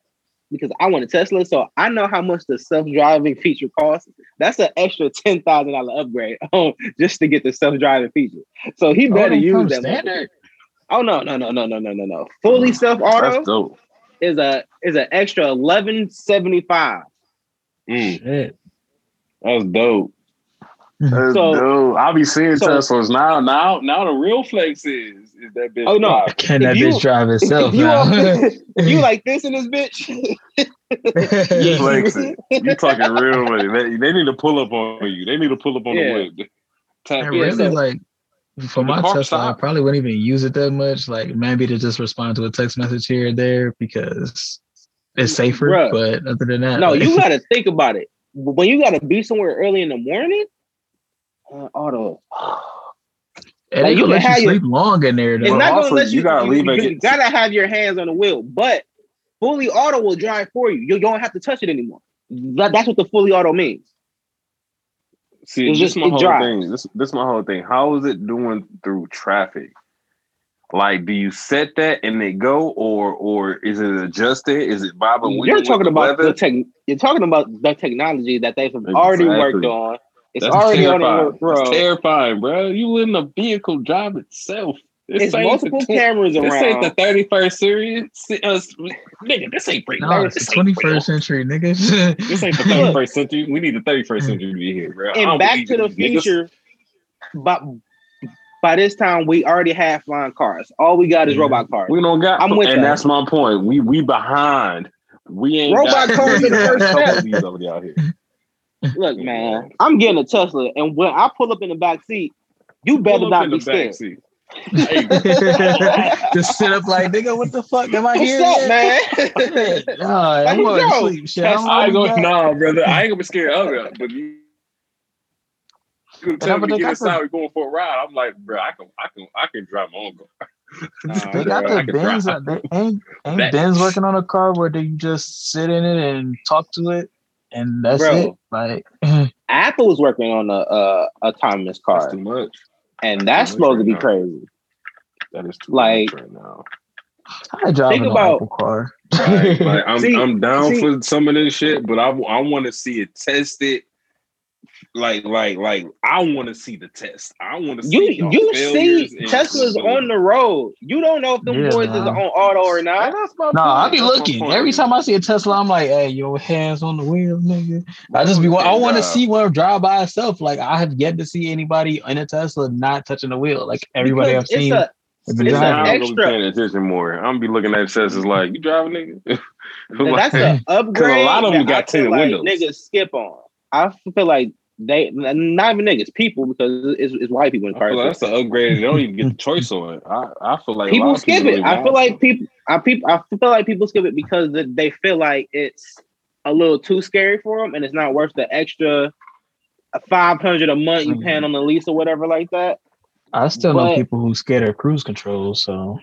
because I want a Tesla, so I know how much the self-driving feature costs. That's an extra ten thousand dollar upgrade um, just to get the self-driving feature. So he
Oh,
better
they
use that.
standard?
Oh no, no, no, no, no, no, no, no. Fully self-auto
That's dope.
is a is an extra eleven seventy-five.
Mm,
Shit.
that's dope. Mm-hmm. That's
So-
dope. I'll be seeing
so-
Teslas now. Now, now the real flex is is that bitch.
Oh, no.
live.
Can
If
that
you-
bitch drive itself
you,
now?
if you like this in this bitch,
You flexing. You talking real money. They, they need to pull up on you. They need to pull up on
Yeah.
the whip. Tap
I really
so-
like for my Tesla,
stop.
I probably wouldn't even use it that much. Like maybe to just respond to a text message here or there because it's safer.
Bruh.
But other than that,
no,
like,
you got to think about it. When you got to be somewhere early in the morning, uh, auto.
it
like,
ain't
you
gonna let
can have
you
your-
sleep long in there.
It's
Though.
Well,
not
also,
gonna let
you
you.
gotta leave
you, you gotta have your hands on the wheel, but fully auto will drive for you. You don't have to touch it anymore. That, that's what the fully auto means.
See,
It's
this
just-
my whole
drives.
thing. This this my whole thing. How is it doing through traffic? Like, do you set that and they go, or or is it adjusted? Is it bobbing?
You're talking
with the
about the tech. You're talking about the technology that they've already worked on. It's
That's
already on
terrifying.
the road.
That's terrifying, bro. You in the vehicle drive itself. This
It's
ain't
multiple
the tw-
cameras
This ain't the thirty first series, uh, nigga. This ain't free.
No, it's the
this,
twenty
ain't
century, nigga.
this ain't the thirty first century. We need the thirty first century to be here, bro.
And Back to the
believe these niggas.
Future, but by this time we already have flying cars. All we got is
Yeah.
robot cars.
We don't got,
I'm with
and
that.
that's my point. We we behind. We ain't
Robot
got
cars are the first
couple
step. Look, man, I'm getting a Tesla, and when I pull up in the back seat, you better
Pull
not be scared.
Just sit up like nigga. What the fuck am I
What's
here?
up, man?
Nah, I'm going to sleep. Shit, I'm
I ain't going, nah, brother. I ain't gonna be scared of it, but you. You tell me to get inside, we going for a ride. I'm like, bro, I can, I can, I can drive my own car.
Nah,
They got the Benz.
Uh,
they ain't ain't Benz working on a car where do you just sit in it and talk to it, and that's
Bro.
it. Like
Apple is working on a uh, autonomous
That's
car,
too much.
and that's
too much
supposed to be
now.
crazy.
That is too
Like-
much right now.
I drive
Think
an
about-
Apple car.
Like, like, I'm,
See-
I'm down
see-
for some of this shit, but I, I want to see it tested like, like, like, I want to see the test. I want to see
You
y'all
you see
and-
Teslas on the road. You don't know if the
Yeah,
boys is on auto or not.
that's my
No, I
point.
be
That's
looking every time I see a Tesla. I'm like, hey, your hands on the wheel, nigga. I just be. I want to see one drive by itself. Like I have yet to see anybody in a Tesla not touching the wheel. Like everybody
Because
I've seen.
A,
have
it's an
driving.
I'm gonna be
extra.
paying attention more. I'm gonna be looking at Teslas mm-hmm. like, you driving, nigga?
that's an upgrade.
A lot of them got
feel
tinted
like
windows.
Niggas skip on. I feel like they not even niggas, people because it's, it's white people in
I like
cars.
that's an upgrade. They don't even get the choice on it. I, I feel like
people skip
don't
it.
even
I feel like
to.
people. I people. I feel like people skip it because they feel like it's a little too scary for them, and it's not worth the extra five hundred a month you paying on the lease or whatever like that.
I still know people who scared of cruise control. So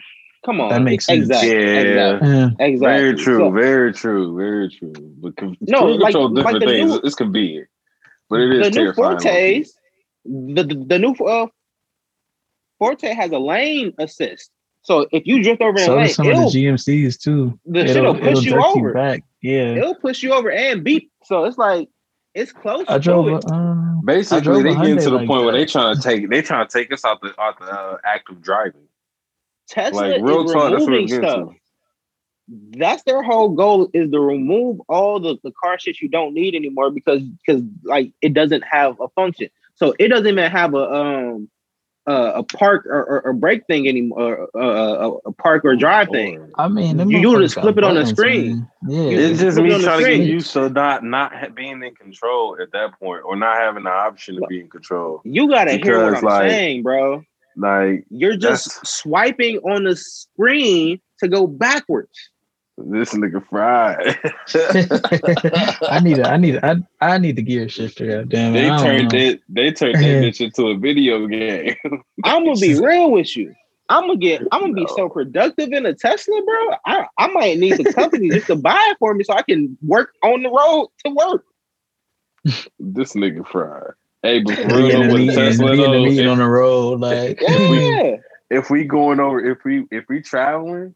Come on,
That makes sense.
Exactly.
Yeah.
Exactly.
eh,
exactly.
Very true.
So-
very true. Very true. But con-
No,
cruise
like-
control
like
different
the
things.
new-
it's convenient, but it is
the new. Fortes, the, the the new uh, Forte has a lane assist. So if you drift over in
so do
lane,
some of the GMCs too.
the shit will push you
jerk
over.
back. Yeah,
it'll push you over and beat. So it's like it's close
I
to
drove.
it.
a, Um, I
Basically,
drove
they
a
getting to the
like
point where they trying to take they trying to take us out the out the uh, act of driving.
Tesla
Like real
is
talk, that's what
removing
it's getting
stuff.
to.
That's their whole goal is to remove all the, the car shit you don't need anymore because because like it doesn't have a function. So it doesn't even have a um uh, a park or, or, or brake thing anymore, uh, uh, a park or drive thing.
I mean,
You- you just flip it on the screen.
man. Yeah,
You
It's just
Put it
me
on the
trying to get used to not not being in control at that point, or not having the option to be in control.
You gotta hear what
Because,
I'm
like,
saying, bro.
Like
You're just swiping on the screen to go backwards.
This nigga fried.
I need a, I need a, I, I need the gear shifter. God damn it.
they
I
turned
know.
it. They turned that bitch into a video game.
I'm gonna be real with you. I'm gonna get. I'm gonna be
No.
so productive in a Tesla, bro. I, I might need the company just to buy it for me so I can work on the road to work.
this nigga fried. Hey, but for
Be
real
the
with Tesla
be the
though,
meeting
if,
on the road, like
Yeah,
if we going over, if we if we traveling,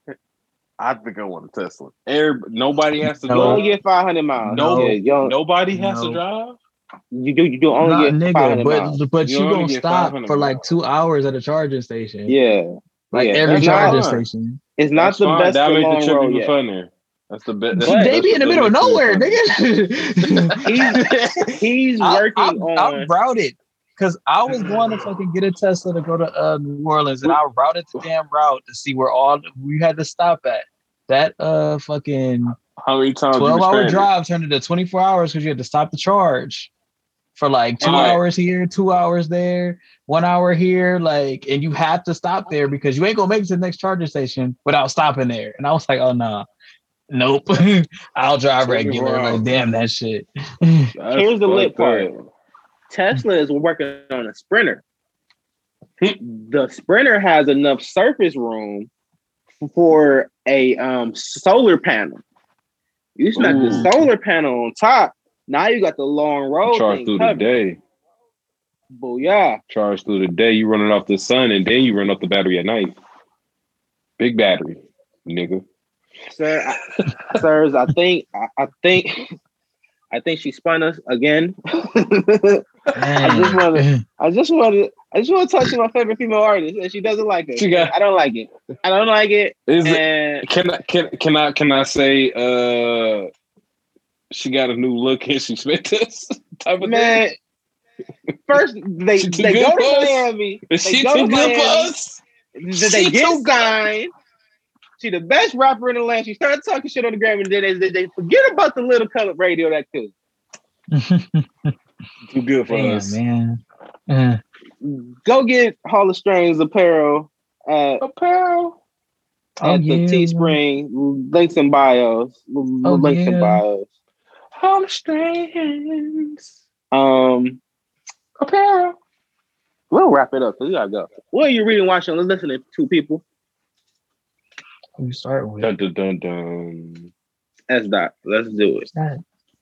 I think I want a Tesla. Every, nobody has to
you
No.
only
drive.
get 500 miles.
No.
yeah,
Nobody has
No.
to drive.
you do. You do only
Nah,
get
nigga,
500 miles.
but but
You
you,
only
gonna
get
stop
500
for like two hours at a charging station.
Yeah,
like
yeah,
every
that's
charging
not-
station.
It's not
That's
the
fine.
best
That
for
make the
long
trip
road
even
yet.
funner. That's the best.
But-
they be in the middle of nowhere, nigga.
He's
I-
working
I'm,
on.
I'm routed because I was going to fucking get a Tesla to go to uh, New Orleans, and I routed the damn route to see where all we had to stop at. That uh fucking
How many times?
twelve hour
stranded?
drive turned into twenty four hours because you had to stop the charge for like two
Alright.
hours here, two hours there, one hour here, like, and you have to stop there because you ain't gonna make it to the next charging station without stopping there. And I was like, oh no. Nope. I'll drive
Something
regular.
wrong.
Like, damn that shit.
Here's the lit part. Tesla is working on a Sprinter. the Sprinter has enough surface room for a um, solar panel. You smack
Ooh.
the solar panel on top. Now you got the long road
Charge through the
covered.
day.
Booyah.
Charge through the day. You running off the sun, and then you run off the battery at night. Big battery, nigga.
Sir, I, sirs, I think I, I think I think she spun us again. I just wanna- I just wanted I just want to talk to my favorite female artist, and she doesn't like it.
She got-
I don't like it. I don't like it.
Is it? Can I can can I can I say uh she got a new look and she spent this type of
man, first they they go to
us?
Miami.
thing? Is
They
she
go
too
to
good for us?
Then
She
they get signed. She the best rapper in the land. She started talking shit on the gram, and then they, they, they forget about the little color radio that too.
Too good for
Damn,
us.
man. Uh,
Go get Hall of Strings apparel at,
Apparel.
Oh,
at the
yeah,
Teespring. Links and bios.
Oh,
Links in
yeah.
bios.
Hall of Strings.
Um,
Apparel.
we'll wrap it up. 'cause We gotta go. What are you reading, watching, or listening to, people?
Who you start with?
Dun dun dun dun.
S dot. Let's do it.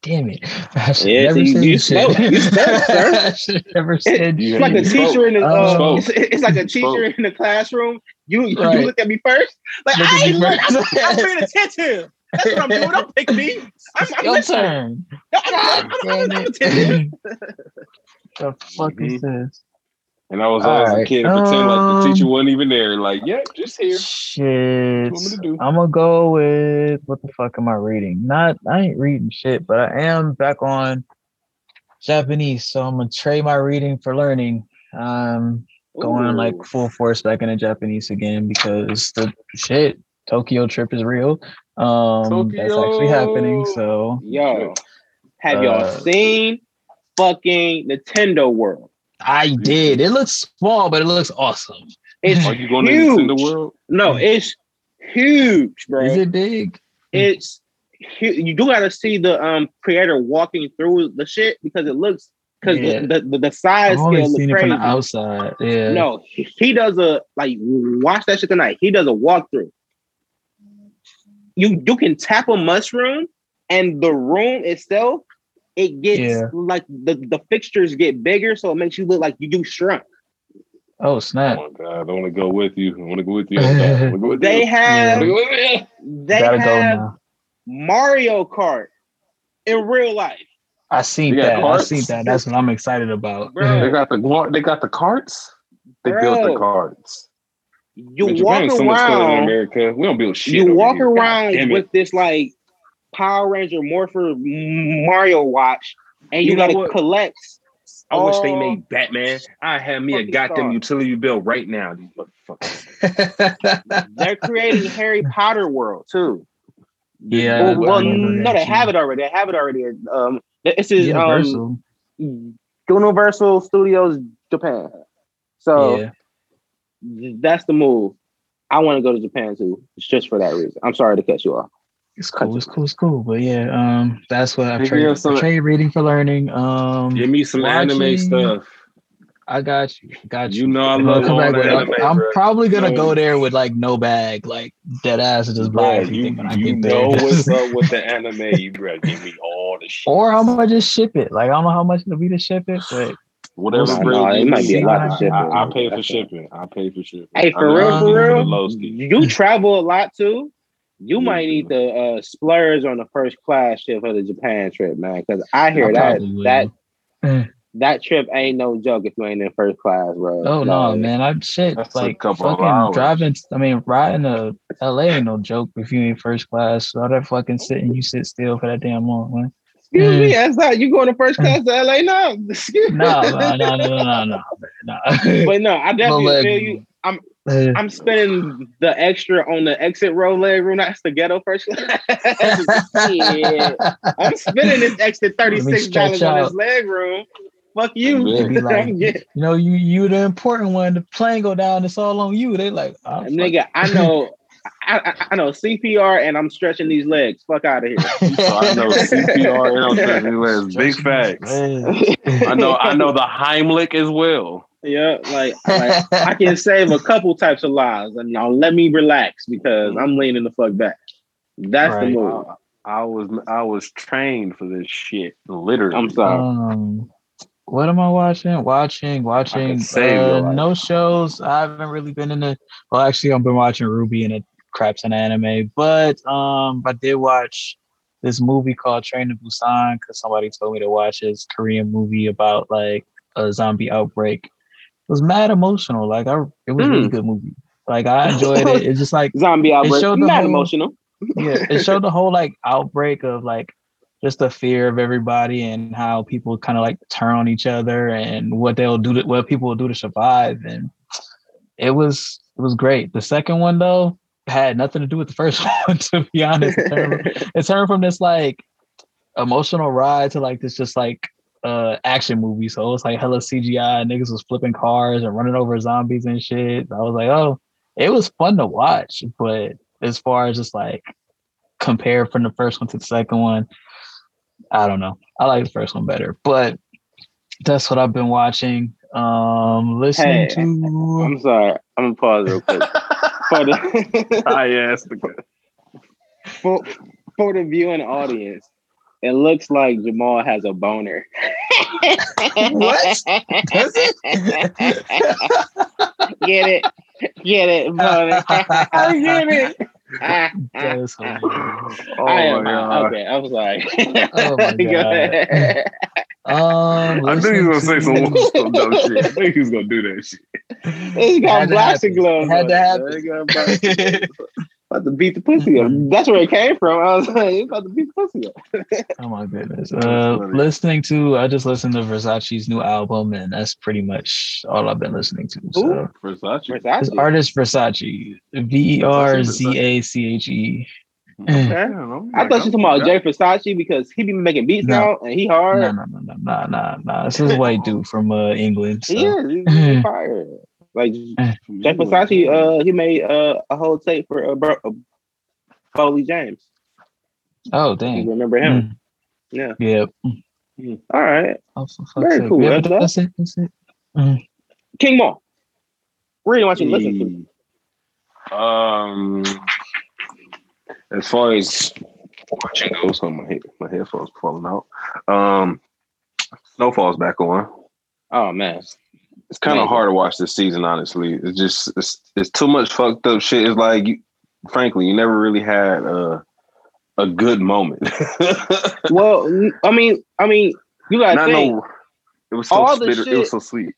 God damn it. I should
Yeah,
never
see,
said
you
this shit.
spoke. You spoke, sir.
I should have never said
You
It's like a
You spoke.
teacher in the.
Oh.
Uh, it's, it's like a teacher
spoke.
in the classroom. You you
Right.
look at me first. Like
Look
I
me
ain't look.
first.
I'm paying attention. That's what I'm doing. Don't pick me. I'm, I'm
Your
listening.
turn.
No, I'm-
God
I'm-
damn
I'm-
it. the fuck is this?
And I was always a
Alright,
kid and pretend like the
um,
teacher wasn't even there. Like, yeah, just here.
Shit.
What to do?
I'm gonna go with what the fuck am I reading? Not I ain't reading shit, but I am back on Japanese, so I'm gonna trade my reading for learning. Um, going like full force back into Japanese again because the shit Tokyo trip is real. Um, that's actually happening. So
Yo, have y'all
Uh,
seen fucking Nintendo World?
I did. It looks small, but it looks awesome.
It's
Are you going to
huge.
Nintendo World?
No, it's huge, bro.
Is it big?
It's hu- you do got to see the um creator walking through the shit because it looks because
Yeah.
the, the the size
I've only
scale looks
seen it
crazy.
from the outside. Yeah.
No, he, he does a like watch that shit tonight. He does a walkthrough. You you can tap a mushroom and the room itself, it gets
Yeah.
like the, the fixtures get bigger, so it makes you look like you do shrunk.
Oh
Oh
snap!
my god, I want to go with you. I want to go with you. I wanna go with
They
you. I
have
wanna go with you.
they
Gotta
have. Mario Kart in real life.
I seen
They got
that. I
carts?
seen that. That's what I'm excited about.
Bro.
They got the they got the carts. They built the carts.
You
Man,
walk
Japan's so much cooler
around,
America. We don't build shit.
you walk
here.
Around with this like Power Ranger Morpher Mario watch, and you,
You know
gotta
what?
collect.
I wish they made Batman. I have me a goddamn
star.
utility bill right now. These motherfuckers.
They're creating Harry Potter world too.
Yeah,
well, well, no, they have it already. They have it already. Um, this is um,
Universal.
Universal Studios Japan. So
yeah.
that's the move. I want to go to Japan too. It's just for that reason. I'm sorry to cut you off.
It's cool. It's cool. It's cool. But yeah, um, that's what I
Maybe
trade.
have some-
trade reading for learning. Um,
Give me some anime stuff.
I got you. Got you.
You know I
I'm gonna
love
come back
the
with.
anime,
I'm probably gonna
You
go there with like no bag, like dead ass, and just buy
Bro,
everything
you,
when I
you
get there.
know what's up with the anime. You better give me all the shit.
or I'm gonna just ship it. Like I don't know how much it'll be to ship it, but
Whatever,
No,
bro.
no, it might be a lot
to
I- I. I pay for shipping. I pay for shipping.
Hey, for
I
real, for real,
need Lowski.
you travel a lot too. You might need to uh, splurge on the first class trip for the Japan trip, man. Because I hear
I
that
will.
that
Eh.
that trip ain't no joke if you ain't in first class, bro.
Oh no,
Like,
man! I'm shit.
That's
like
couple
fucking driving. I mean, riding to LA ain't no joke if you ain't first class. So that fucking sitting, you sit still for that damn long, man.
Excuse me, that's not you going to first class to LA now. Excuse me.
No, no, no, no, no, no, no, no.
But no, I definitely feel you. I'm
Eh,
I'm spending the extra on the exit row leg room. That's the ghetto first class. yeah. I'm spending this extra thirty six dollars on this
out.
leg room. Fuck you.
Yeah.
Like, you know, you you the important one. The plane go down. It's all on you. They like, oh.
Nigga, I know, I, I, I know CPR, and I'm stretching these legs. Fuck out of here.
So I know CPR and I'm stretching legs. Big facts. I know. I know the Heimlich as well.
Yeah, like, like I can save a couple types of lives, and now let me relax because I'm leaning the fuck back. That's the
Right.
move.
I was I was trained for this shit. Literally.
I'm sorry.
Um, what am I watching? Watching, watching.
save
Uh, no shows. I haven't really been in the. Well, actually, I've been watching Ruby and it craps an anime, but um, I did watch this movie called Train to Busan because somebody told me to watch this Korean movie about like a zombie outbreak. It was mad emotional. Like I, it was a really
Mm.
good movie. Like I enjoyed it. It's just like
Zombie outbreak.
showed the
Not
whole-
emotional.
yeah, it showed the whole like outbreak of like just the fear of everybody and how people kind of like turn on each other and what they'll do to what people will do to survive and it was it was great. The second one though had nothing to do with the first one to be honest. It turned, it turned from this like emotional ride to like this just like uh action movie. So it was like hella CGI niggas was flipping cars and running over zombies and shit. I was like, oh, it was fun to watch, but as far as just like compare from the first one to the second one, I don't know. I like the first one better, but that's what I've been watching. Um, listening
Hey,
to
I'm sorry. I'm gonna pause real quick. For the,
I asked the
for, for the viewing audience, it looks like Jamal has a boner.
What? Does
Get it? Get it, boner. I get it.
It was hilarious.
Oh
I am
my God.
okay. I was like,
Oh my God. Um,
I knew he was gonna say some, some dumb shit. I knew he was gonna do that shit.
He got
Had to
boxing gloves.
Had to
on.
happen.
He got boxing gloves. About to beat the pussy up. That's where it came from. I was like, he's about to beat the pussy up.
Oh my goodness. Uh, listening to, I just listened to Verzache's new album, and that's pretty much all I've been listening to. So,
Versace.
this
Versace.
artist Verzache, V E R Z A C H E.
Okay.
Damn,
I thought you were talking about Jay Versace because he be making beats
No.
now and he hard.
No, no, no, no, no, no, no. This is a white dude from uh, England. So.
He is. He's, he's fire. Like Jay Versace, uh, he made uh, a whole tape for uh, Bro- uh, Foley James.
Oh,
You
dang.
remember him? Yeah.
Yeah.
All right.
Oh, for fuck's
Very
sake.
cool.
Yeah,
That's-
but that's it. That's it.
King Mo. Really want you to listen to.
Um, as far as watching goes, oh, my head, my headphones falling out. Um, Snowfall's back on.
Oh man.
It's kind of hard to watch this season, honestly. It's just it's, it's too much fucked up shit. It's like, you, frankly, you never really had a a good moment.
Well, I mean, I mean, you gotta
Not
think
no. It was so
All
bitter. It was so sweet.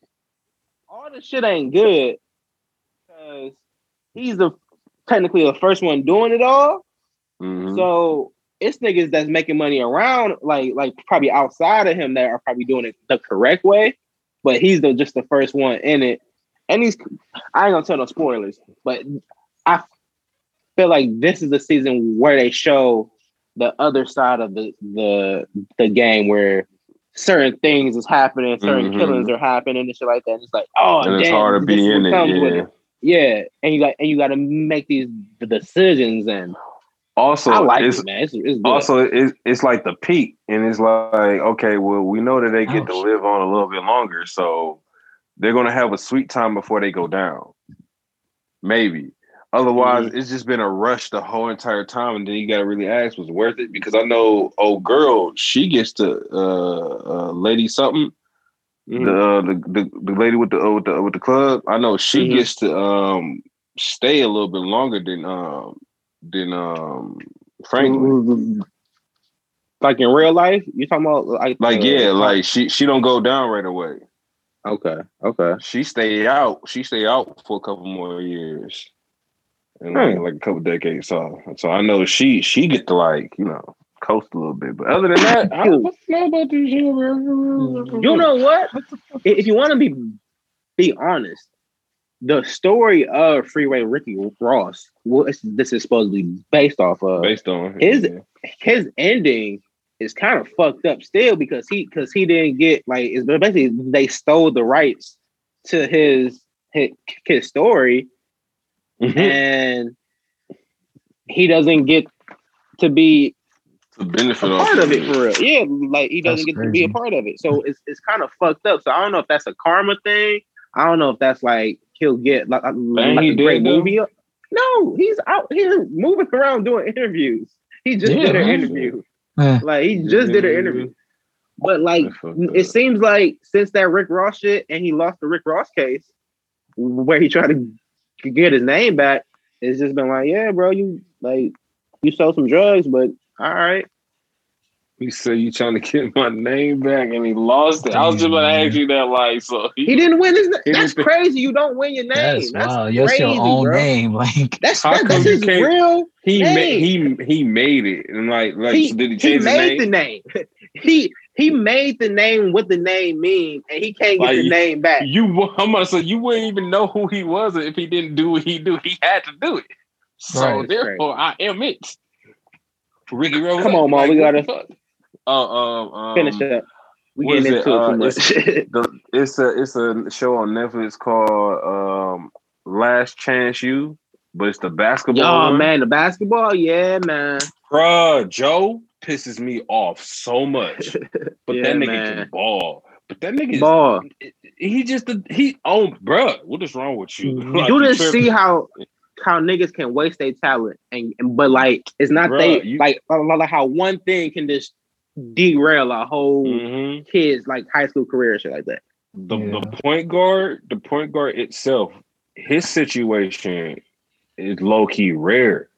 all the shit ain't good because he's the technically the first one doing it all.
Mhm.
So it's niggas that's making money around, like like probably outside of him that are probably doing it the correct way, but he's the just the first one in it. And he's I ain't gonna tell no spoilers, but I feel like this is the season where they show the other side of the the the game where certain things is happening, certain
Mhm.
killings are happening and shit like that. And it's like, oh,
and it's hard to be in it. Yeah.
Yeah, and you got and you got to make these decisions, and
Also,
I like
it's,
it, man. It's, it's
also it's, it's like the peak and it's like okay well we know that they get to
Ouch.
live on a little bit longer so they're gonna have a sweet time before they go down maybe otherwise
Mm-hmm.
it's just been a rush the whole entire time and then you gotta really ask was it worth it because i know old girl she gets to uh, uh lady something
Mhm.
the, uh, the the the lady with the uh, with the with the club i know she
Mhm.
gets to um stay a little bit longer than um than um Franklin.
like in real life, you talking about like
Like
uh,
yeah, like she she don't go down right away.
okay, okay,
She stay out. She stay out for a couple more years, and like,
Hmm.
like a couple decades. So so I know she she get to like you know coast a little bit. But other than that, I don't know about this
You know what? If if you want to be be honest, the story of Freeway Ricky Ross, what this is supposed to be based off of,
based on
his
yeah.
his ending is kind of fucked up still because he because he didn't get like it's basically they stole the rights to his his, his story
Mhm.
and he doesn't get to be
the benefit
a part of it for real. Yeah, like he doesn't
That's
get to be a part of it. So it's it's kind of fucked up. So I don't know if that's a karma thing. I don't know if that's like he'll get like, like
he
a great
though.
movie. No, he's out here moving around doing interviews. He just
Yeah,
did an interview.
Eh.
Like he just did an interview. But like it
up.
seems like since that Rick Ross shit and he lost the Rick Ross case where he tried to get his name back, it's just been like, yeah, bro, you like you sold some drugs, but all right.
He said you trying to get my name back, and he lost it. I was just about to ask you that, like, so
He didn't win his name. That's crazy. You don't win your name.
That's,
That's,
wow. That's your
crazy,
own
bro.
name. Like
That's,
How
that,
come
that's
you
his real.
he ma- he he made it, and like like
he,
so did he
he
change his
made
name?
the name. he he made the name what the name means, and he can't get
Like,
the name back.
You, I'm gonna say you wouldn't even know who he was if he didn't do what he do. He had to do it. So
Right.
therefore, I am it. Ricky Rose.
Come on, man, we gotta-
Uh, um, um,
Finish up. We
is
getting into it,
Uh,
too much.
The, it's a it's a show on Netflix called um, Last Chance U, but it's the basketball. Oh
man, the basketball, yeah, man.
Bruh, Joe pisses me off so much. But
Yeah,
that nigga
man.
can ball. But that nigga is
Ball.
he just he oh bruh, what is wrong with you? Like,
you
you
just
tripping.
see how how niggas can waste their talent, and, and- but like it's not
Bruh,
they
you-
like like how one thing can just derail a whole
Mhm.
kid's like high school career and shit like that.
The
Yeah.
the point guard, the point guard itself, his situation is low key rare.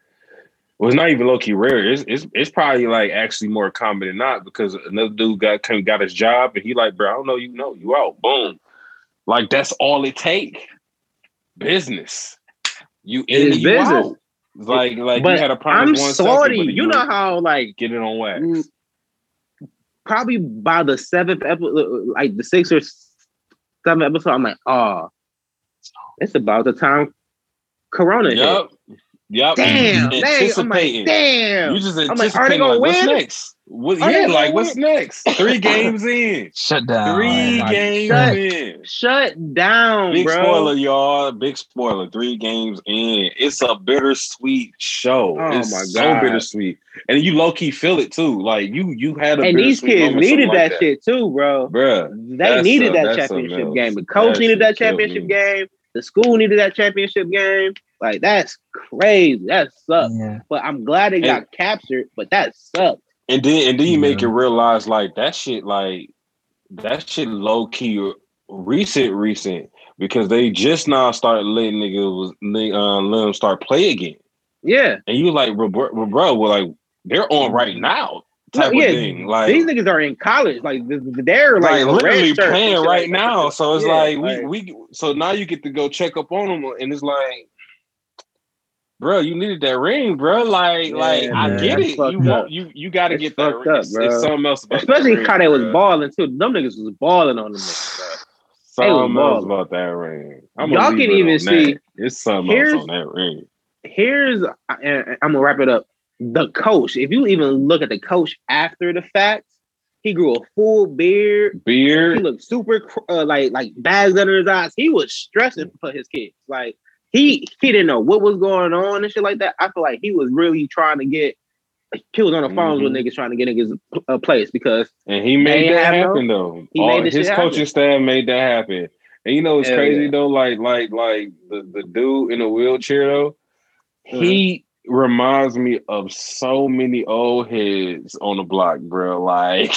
Well, it's not even low key rare. It's, it's it's probably like actually more common than not because another dude got came, got his job and he like, bro, I don't know you know you out. Boom, like that's all it take. Business, you in
It's
you
business.
out. Like like
but
you had a
I'm
promise one second,
salty.
but
You know how like
get it on wax.
Probably by the seventh episode, like the sixth or seventh episode, I'm like, oh, it's about the time Corona. hit.
Yep, yep.
Damn, dang, I'm like, damn.
You just
I'm like, are they gonna
like, what's
win?
next? What,
oh,
yeah,
gonna
like what's next? Three games in.
Shut down.
Three
Like,
games
Shut-
in.
Shut down,
Big
bro.
spoiler, y'all. Big spoiler. Three games in. It's a bittersweet show.
Oh
it's
my god, so
bittersweet, and you low key feel it too. Like you, you had a
And these kids needed
something
that,
like
shit too, bro.
bruh.
They needed
a-
that championship game. The coach
That
needed that championship game. The school needed that championship game. Like that's crazy. That sucks.
Yeah.
But I'm glad it got captured. But that sucked.
And then and then you make
Yeah.
it realize like that shit like that shit low key recent recent because they just now started letting niggas was uh, let them start play again.
Yeah.
And you like bro, bro, bro well like they're on right now type
No, yeah,
of thing. Like
These niggas are in college. Like th- th- they're like,
like, literally
red shirts and
playing right
like
now. So it's
Yeah,
like,
like-
we we so now you get to go check up on them, and it's like, bro, you needed that ring, bro. Like,
Yeah,
like I get it. You
up.
want you you got to get that.
fucked
ring.
up,
it's,
bro.
it's something else
Especially
ring,
they was balling too. Them niggas was balling on them. Niggas, bro.
Something else about that ring.
Y'all can even see-
that. It's something else on that ring.
Here's I'm gonna wrap it up. The coach. If you even look at the coach after the fact, he grew a full beard.
Beard.
He looked super uh, like like bags under his eyes. He was stressing for his kids. Like he he didn't know what was going on and shit like that. I feel like he was really trying to get. He was on the phones with
Mhm.
niggas trying to get niggas a place because
And he made that
no-
happen though.
he
All, his coaching
happen.
staff made that happen. And you know it's crazy
yeah.
though, like like like the, the dude in the wheelchair though,
Uh-huh.
he reminds me of so many old heads on the block, bro. Like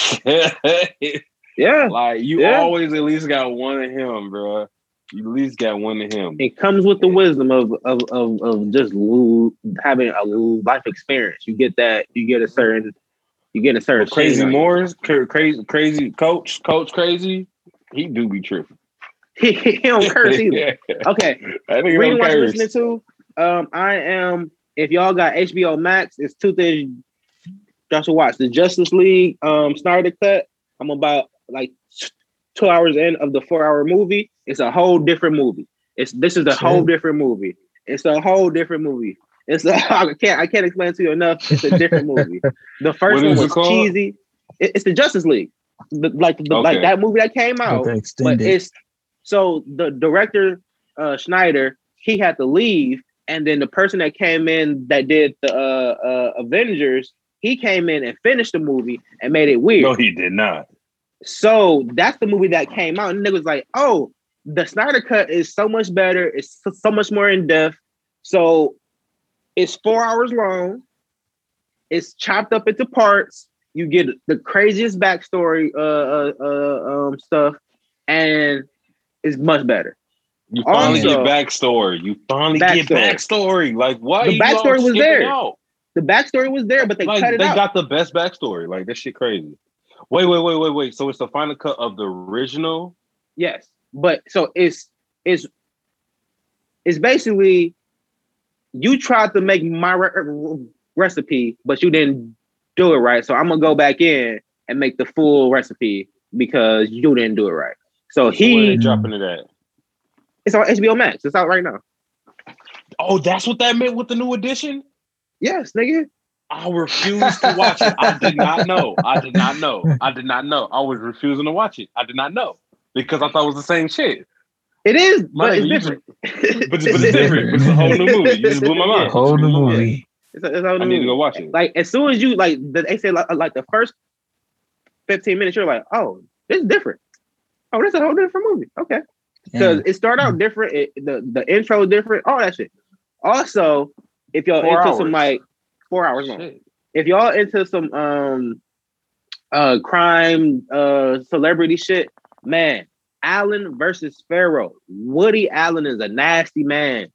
yeah,
like you
Yeah.
always at least got one of him, bro. You at least got one of him.
it comes with the wisdom of of of, of just having a life experience. You get that. You get a certain. You get a certain
But crazy. Morris, crazy crazy coach, coach crazy. He do be tripping.
he, he don't curse either. Okay,
I think
reading what
curse.
listening to. Um, I am. If y'all got HBO Max, it's two things y'all should watch: the Justice League um Snyder cut. I'm about like two hours in of the four hour movie. It's a whole different movie. It's this is a whole different movie. It's a whole different movie. It's a, I can't I can't explain to you enough. It's a different movie. The first one
is it
was cheesy. It- it's the Justice League, the, like the, like that movie that came out
But
but it's so the director uh Snyder he had to leave and then the person that came in that did the uh, uh Avengers he came in and finished the movie and made it weird.
No, he did not.
So that's the movie that came out and niggas like, "Oh, the Snyder cut is so much better. It's so- much more in depth. So it's 4 hours long. It's chopped up into parts. You get the craziest backstory uh, uh, uh um stuff and it's much better.
You finally
Also-
get backstory. You finally get
Backstory.
backstory. Like what?
The backstory was there.
out?
The backstory was there, but they
like
cut it
they
out.
got the best backstory. Like this shit crazy. Wait, wait, wait, wait, wait. So it's the final cut of the original.
Yes, but so it's it's it's basically you tried to make my re- recipe, but you didn't do it right. So I'm gonna go back in and make the full recipe because you didn't do it right. So he
dropping it at?
it's on HBO Max. It's out right now.
Oh, that's what that meant with the new edition.
Yes, nigga.
I refused to watch it. I did not know. I did not know. I did not know. I was refusing to watch it. I did not know because I thought it was the same shit.
It is,
My
but it's
nigga, you
different.
But, but it's different. But it's a whole new movie. You just blew my mind.
Whole new
You blew
movie.
It's a, it's a whole
I
new
need to go watch it.
Like as soon as you like, they say like, like the first fifteen minutes, you're like, oh, this is different. Oh, this is a whole different movie. Okay. because it started out different. It, the the intro different. All that shit. Also, if y'all
Four
into
hours.
some like four hours long,
Shit.
if y'all into some um uh crime uh celebrity shit, man, Allen versus Farrow. Woody Allen is a nasty man,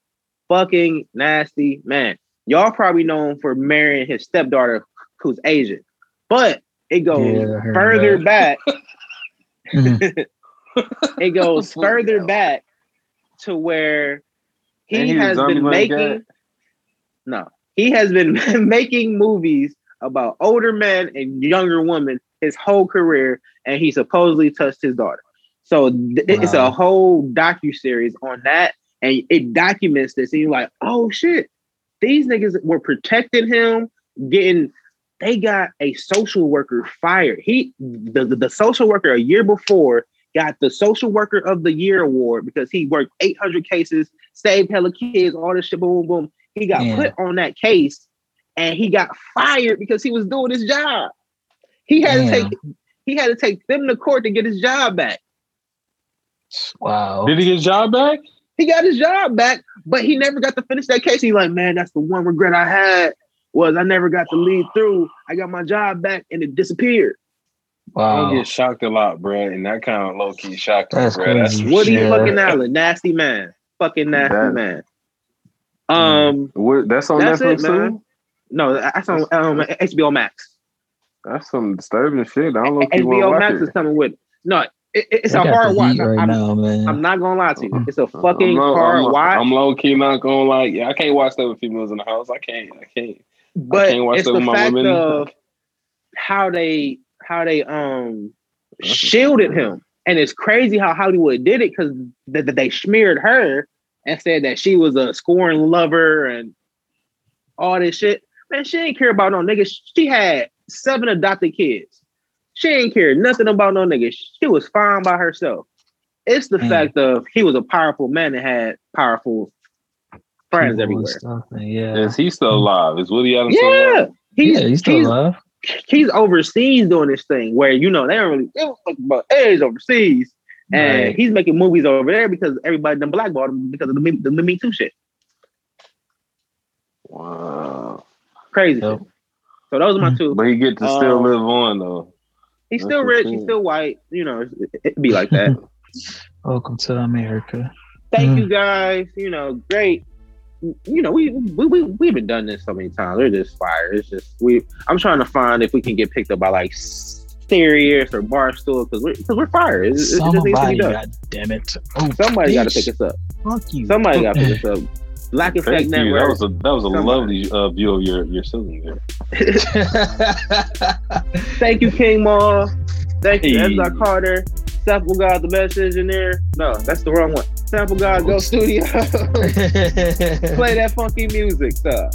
fucking nasty man. Y'all probably know him for marrying his stepdaughter, who's Asian, but it goes
Yeah,
further
that.
back. It goes further back to where he
he
has been making.
guy?
No, he has been making movies about older men and younger women his whole career, and he supposedly touched his daughter. So th- it's a whole docu series on that, and it documents this. And you're like, oh shit, these niggas were protecting him, getting. They got a social worker fired. He the, the, the social worker a year before got the social worker of the year award because he worked 800 cases, saved hella kids, all this shit, boom, boom, boom. He got
Yeah.
put on that case and he got fired because he was doing his job. He had to take he had to take them to court to get his job back.
Wow.
Did he get his job back?
He got his job back, but he never got to finish that case. He's like, man, that's the one regret I had was I never got to lead through. I got my job back and it disappeared.
I
Wow.
get shocked a lot, bro, and that kind of low key shocked me,
That's
bro. That's
crazy.
Woody
Yeah.
fucking Allen, nasty man, fucking nasty
That-
man. Um,
what, that's on
That's
Netflix
it,
too.
no, that's on um, HBO Max.
That's some disturbing shit. I don't know if you want to
HBO
watch
Max is
it.
coming with. No, it, it- it's
They
a
got
hard
the
watch.
right
I'm,
now, man.
I'm not gonna lie to you. It's a
I'm
fucking
low,
hard
I'm,
watch.
I'm low key not gonna like. Yeah, I can't watch that with females in the house. I can't. I can't.
but
can't watch
it's
that
the
with my
fact
women.
of how they how they um shielded him, and it's crazy how Hollywood did it because th- th- they smeared her and said that she was a scoring lover and all this shit. Man, she ain't care about no niggas. She had seven adopted kids. She ain't care nothing about no niggas. She was fine by herself. It's the
Man.
fact of he was a powerful man and had powerful friends
People
everywhere.
stuff, yeah.
Is he still alive? Is Woody Allen still
Yeah,
alive?
he's,
yeah, he's still
he's,
alive.
he's overseas doing this thing where you know they don't really give a fuck about AIDS overseas, and
Right.
he's making movies over there because everybody done blackballed him because of the Me, the, Me Too shit.
Wow.
Crazy.
Yep.
shit. So those are my two.
But he get to still
Um,
live on though.
He's
that's
still rich. He's still white. You know, it, it be like that.
Welcome to America.
Thank
Mm.
you guys. You know, great. You know, we we we we've been done this so many times. We're just fire. It's just we. I'm trying to find if we can get picked up by like Sirius or Barstool because we're because we're fire. It, it just needs to be
Somebody,
done.
god damn it. Oh,
Somebody got to pick us up.
Fuck you.
Somebody got to pick us up. Black Effect
Thank you. That was a that was a
Somebody.
lovely uh, view of your your ceiling there.
Thank you, King Maul. Thank you,
Hey.
Ezra Carter. Sample God, the best engineer. No, that's the wrong one. Sample God, Go Studio. Play that funky music, sir.